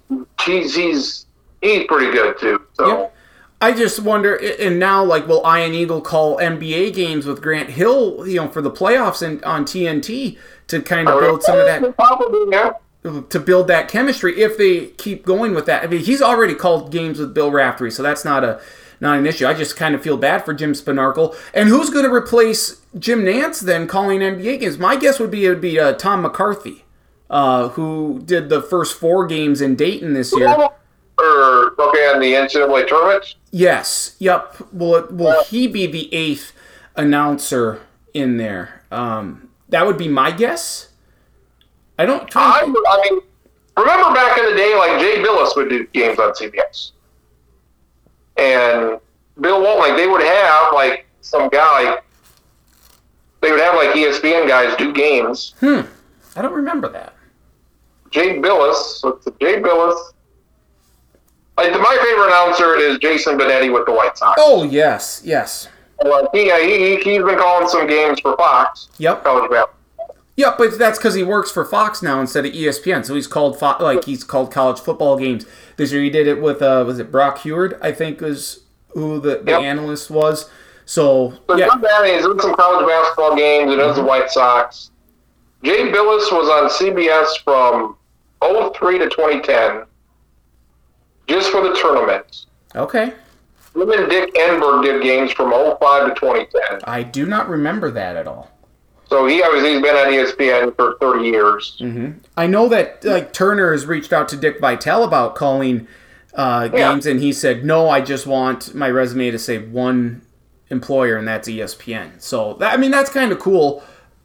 he's he's he's pretty good too. So Yep. I just wonder, and now like, will Ian Eagle call NBA games with Grant Hill, you know, for the playoffs and on TNT to kind of build some of that <laughs> to build that chemistry if they keep going with that. I mean, he's already called games with Bill Raftery, so that's not a not an issue. I just kind of feel bad for Jim Spanarkel. And who's going to replace Jim Nantz then calling NBA games? My guess would be it would be uh, Tom McCarthy, uh, who did the first four games in Dayton this year. Or okay, on the NCAA tournament. Yes. Yep. Will it, will he be the eighth announcer in there? Um, that would be my guess. I don't. I, to I mean, remember back in the day, like Jay Bilas would do games on CBS, and Bill Walton, like they would have like some guy. They would have like ESPN guys do games. Hmm. I don't remember that. Jay Bilas, it, Jay Bilas. Like my favorite announcer is Jason Benetti with the White Sox. Oh yes, yes. Like, he, he, he's been calling some games for Fox. Yep. College basketball. Yep, but that's because he works for Fox now instead of ESPN. So he's called Fo- like he's called college football games. This year he did it with uh, was it Brock Huard? I think was who the, the Yep. analyst was. So So yeah, that is in some college basketball games. It does the White Sox. Jay Bilas was on CBS from 03 to 2010, just for the tournament. okay. Him and Dick Enberg did games from 05 to 2010. I do not remember that at all. So he obviously he's been on ESPN for 30 years. I know that like Turner has reached out to Dick Vitale about calling uh, Yeah. games, and he said, "No, I just want my resume to say one employer, and that's ESPN." So that, I mean, that's kind of cool.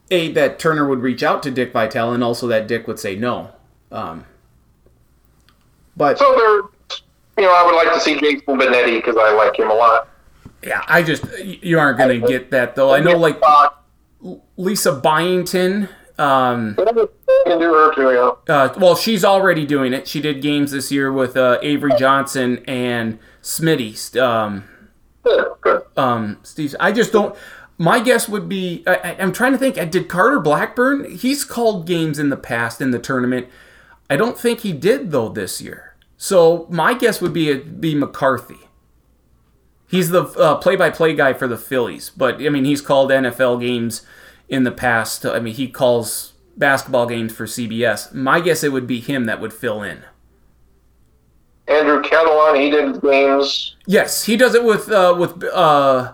A that Turner would reach out to Dick Vitale, and also that Dick would say no. Um, but So there, you know, I would like to see Jason Benetti because I like him a lot. yeah, I just you aren't gonna get that though. I know like Lisa Byington. Um, can do her too, yeah. Uh, well, she's already doing it. She did games this year with uh, Avery Johnson and Smitty. Um, um, Steve, I just don't. My guess would be I, I'm trying to think. uh, Did Carter Blackburn? He's called games in the past in the tournament. I don't think he did though this year. So my guess would be it'd be McCarthy. He's the uh, play-by-play guy for the Phillies, but I mean he's called NFL games in the past. I mean he calls basketball games for CBS. My guess it would be him that would fill in. Andrew Catalon, he did games. Yes, he does it with uh, with uh,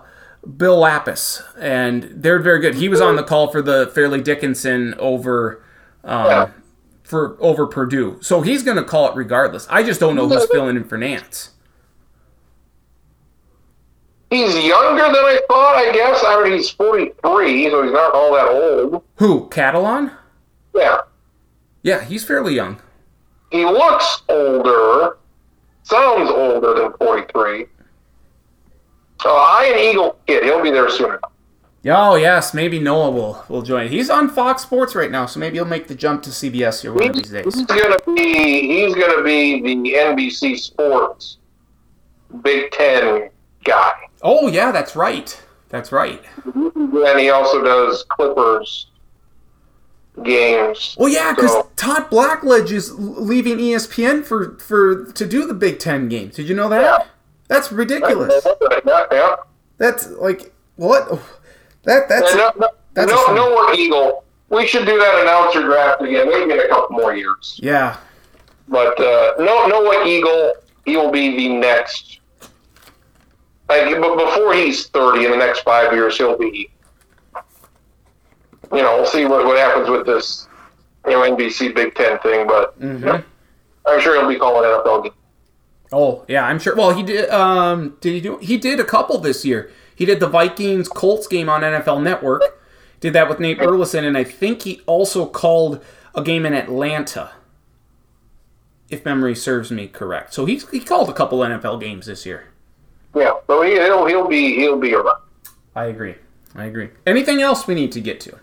Bill Lappas, and they're very good. He was on the call for the Fairleigh Dickinson over um, Yeah. For over Purdue, so he's going to call it regardless. I just don't know who's filling in for Nantz. He's younger than I thought, I guess. I mean, he's 43, so he's not all that old. Who? Catalon? Yeah. Yeah, he's fairly young. He looks older, sounds older than 43. So Ian Eagle kid. He'll be there soon. Oh yes, maybe Noah will will join. He's on Fox Sports right now, so maybe he'll make the jump to CBS here one of these days. He's gonna be he's gonna be the NBC Sports Big Ten guy. Oh yeah, that's right. That's right. Mm-hmm. And he also does Clippers games. Well, yeah, because So- Todd Blackledge is leaving ESPN for for to do the Big Ten games. Did you know that? Yeah. That's ridiculous. Yeah, yeah. That's like what? Oh, That that's no, no, That's no, no more Eagle. We should do that announcer draft again, maybe in a couple more years. yeah. But uh, no, Noah Eagle, he will be the next. Like, but before he's thirty, in the next five years, he'll be. You know, we'll see what, what happens with this, you know, NBC Big Ten thing. But Mhm. I'm sure he'll be calling NFL games. Oh yeah, I'm sure. Well, he did. Um, did he do? He did a couple this year. He did the Vikings Colts game on NFL Network. Did that with Nate Burleson, and I think he also called a game in Atlanta, if memory serves me correct. So he's he called a couple NFL games this year. Yeah, so he, he'll he'll be he'll be around. I agree. I agree. Anything else we need to get to?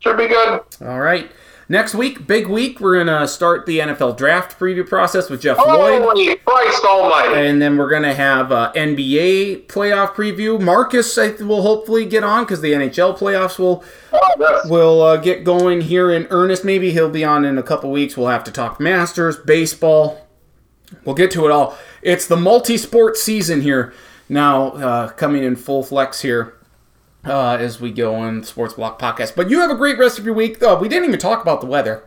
Should be good. All right. Next week, big week. We're gonna start the NFL draft preview process with Jeff Lloyd. Holy Christ Almighty! And then we're going to have uh, NBA playoff preview. Marcus I th- will hopefully get on because the NHL playoffs will Oh, yes. will uh, get going here in earnest. Maybe he'll be on in a couple weeks. We'll have to talk Masters, baseball. We'll get to it all. It's the multi-sport season here now, uh, coming in full flex here uh, as we go on Sports Block Podcast. But you have a great rest of your week. Uh, we didn't even talk about the weather.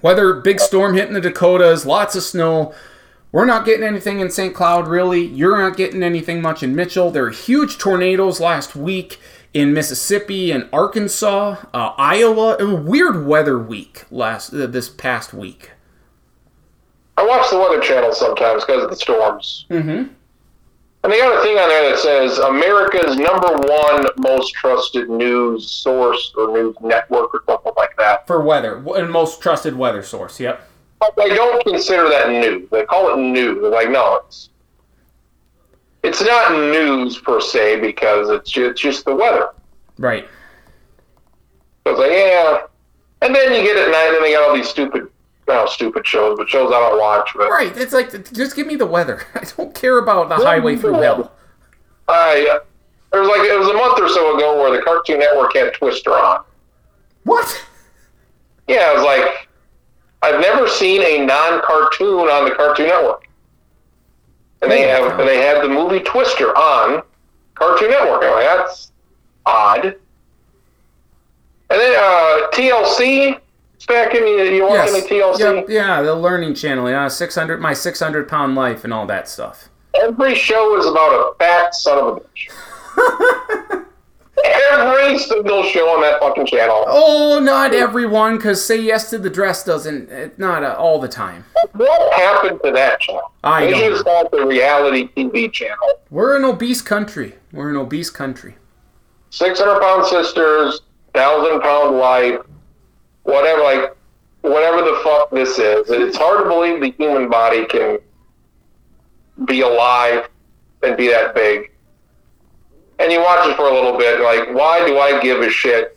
Weather, big storm hitting the Dakotas, lots of snow. We're not getting anything in St. Cloud, really. You're not getting anything much in Mitchell. There are huge tornadoes last week in Mississippi and Arkansas, uh, Iowa. A weird weather week last uh, this past week. I watch the Weather Channel sometimes because of the storms. Mm-hmm. And they got a thing on there that says America's number one most trusted news source or news network or something like that. For weather, and most trusted weather source. Yep. But they don't consider that news. They call it news. They're like, no, it's it's not news per se because it's just, it's just the weather. Right. So it's like, yeah. And then you get at night and they got all these stupid, stupid shows, but shows I don't watch. But Right. It's like just give me the weather. <laughs> I don't care about the highway through hell. I there was like it was a month or so ago where the Cartoon Network had Twister on. What? Yeah, I was like, I've never seen a non-cartoon on the Cartoon Network, and they Oh, have they had the movie Twister on Cartoon Network. I'm like, that's odd. And then uh, TLC. It's back in you, you watch any TLC? Yep. Yeah, the Learning Channel. Yeah, six hundred. My six hundred pound life and all that stuff. Every show is about a fat son of a bitch. <laughs> Every single show on that fucking channel. Oh, not everyone, because Say Yes to the Dress doesn't. It, not uh, all the time. What happened to that channel? I they don't just the reality TV channel. We're an obese country. We're an obese country. 600 pound sisters, thousand pound life, whatever, like, whatever the fuck this is. It's hard to believe the human body can be alive and be that big. And you watch it for a little bit, like, why do I give a shit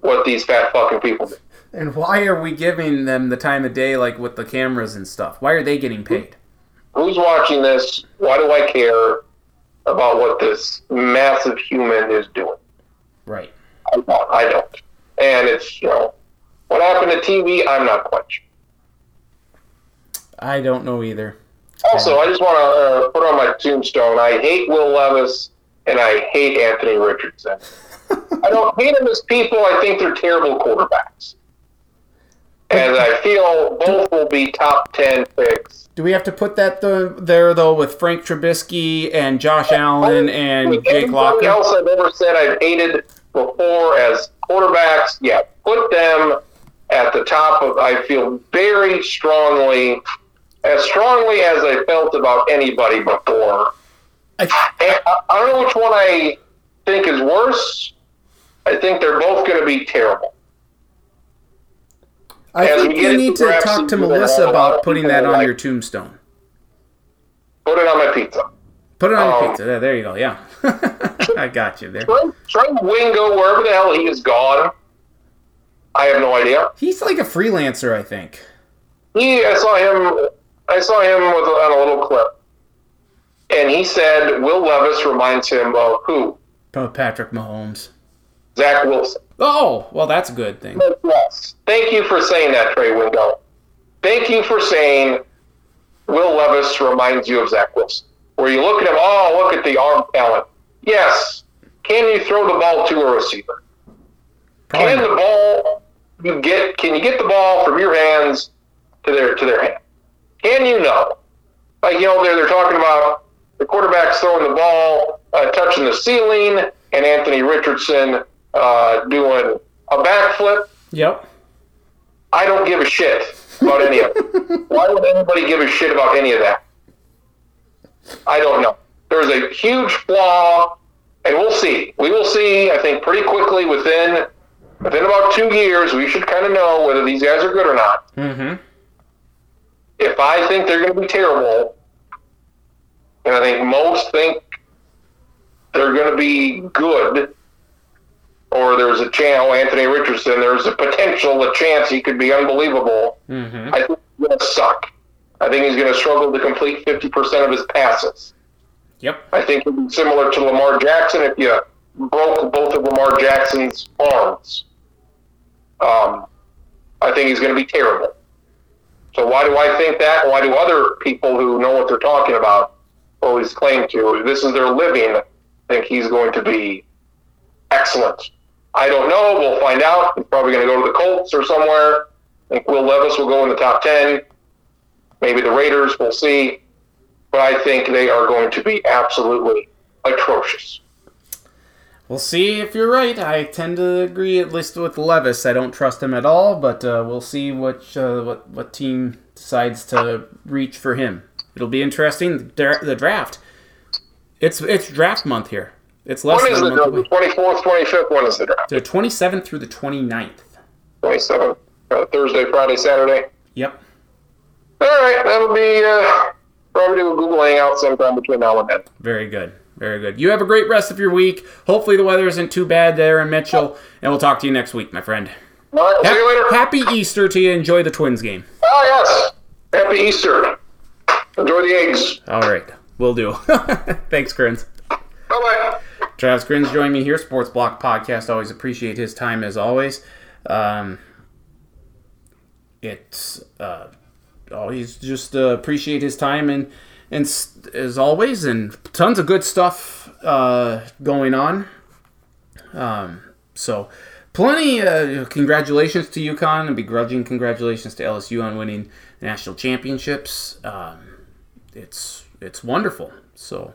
what these fat fucking people do? And why are we giving them the time of day, like with the cameras and stuff? Why are they getting paid? Who's watching this? Why do I care about what this massive human is doing? Right. I don't. I don't. And it's, you know, what happened to TV, I'm not quite sure. I don't know either. Also, I just want to uh, put on my tombstone. I hate Will Levis and I hate Anthony Richardson. <laughs> I don't hate them as people. I think they're terrible quarterbacks. And I feel both will be top 10 picks. Do we have to put that th- there though with Frank Trubisky and Josh Allen and Jake Locker? else I've ever said I've hated before as quarterbacks, yeah, put them at the top of, I feel very strongly, as strongly as I felt about anybody before. I, I, I don't know which one I think is worse. I think they're both going to be terrible. I As think you need to talk to Melissa about putting that on like- your tombstone. Put it on my pizza. Put it on your Um, pizza. There, there you go. Yeah, <laughs> I got you there. Trey, Trey Wingo, wherever the hell he is gone, I have no idea. He's like a freelancer, I think. He, I saw him. I saw him with, on a little clip, and he said Will Levis reminds him of who? Oh, Patrick Mahomes. Zach Wilson. Oh, well, that's a good thing. Yes. Thank you for saying that, Trey Wingo. Thank you for saying Will Levis reminds you of Zach Wilson. Where you look at him, oh, look at the arm talent. Yes. Can you throw the ball to a receiver? Probably Can the ball you get? Can you get the ball from your hands to their to their hand? Can you know? Like you know, they're they're talking about the quarterback throwing the ball, uh, touching the ceiling, and Anthony Richardson uh, doing a backflip. Yep. I don't give a shit about any of it. <laughs> Why would anybody give a shit about any of that? I don't know. There's a huge flaw, and we'll see. We will see. I think pretty quickly within within about two years, we should kind of know whether these guys are good or not. Mm-hmm. If I think they're going to be terrible, and I think most think they're going to be good, or there's a chance, Anthony Richardson, there's a potential, a chance he could be unbelievable. Mm-hmm. I think he's going to suck. I think he's going to struggle to complete 50% of his passes. Yep. I think it'd be similar to Lamar Jackson if you broke both of Lamar Jackson's arms. Um, I think he's going to be terrible. So why do I think that? Why do other people who know what they're talking about always claim to? This is their living. Think he's going to be excellent. I don't know. We'll find out. He's probably going to go to the Colts or somewhere. I think Will Levis will go in the top ten. Maybe the Raiders. We'll see. but I think they are going to be absolutely atrocious. We'll see if you're right. I tend to agree, at least with Levis. I don't trust him at all, but uh, we'll see which uh, what what team decides to reach for him. It'll be interesting. The, the draft. It's it's draft month here. It's less When is than a the month fourth, twenty fifth? When is the draft? The 27th through the 29th. Twenty seventh. Uh, Thursday, Friday, Saturday. Yep. All right, that'll be uh, probably do a Google Hangout sometime between now and then. Very good. Very good. You have a great rest of your week. Hopefully the weather isn't too bad there in Mitchell, and we'll talk to you next week, my friend. All right, see you later. Happy Easter to you. Enjoy the Twins game. Oh yes, happy Easter. Enjoy the eggs. All right. we'll do. <laughs> Thanks, Crins. Bye bye. Travis Grins joining me here, Sports Block Podcast. Always appreciate his time as always. Um, it's uh, always just uh, appreciate his time and and as always, and tons of good stuff uh, going on. Um, so plenty. Uh, congratulations to UConn and begrudging congratulations to LSU on winning national championships. Um, it's it's wonderful. So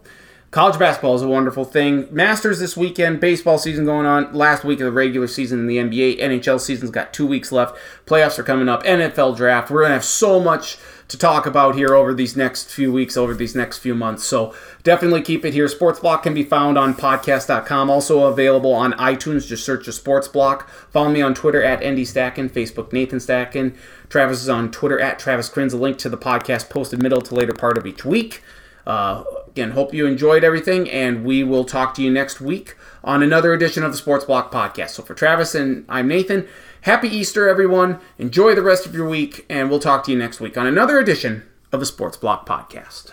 college basketball is a wonderful thing. Masters this weekend, baseball season going on. Last week of the regular season in the NBA, NHL season's got two weeks left. Playoffs are coming up. NFL draft. We're gonna have so much to talk about here over these next few weeks, over these next few months. So definitely keep it here. Sports Block can be found on podcast.com, also available on iTunes. Just search a Sports Block. Follow me on Twitter at Andy Stacken, Facebook Nathan Stacken. Travis is on Twitter at Travis Crins. A link to the podcast posted middle to later part of each week. Uh, again, hope you enjoyed everything, and we will talk to you next week on another edition of the Sports Block Podcast. So for Travis and I'm Nathan, happy Easter, everyone. Enjoy the rest of your week, and we'll talk to you next week on another edition of the Sports Block Podcast.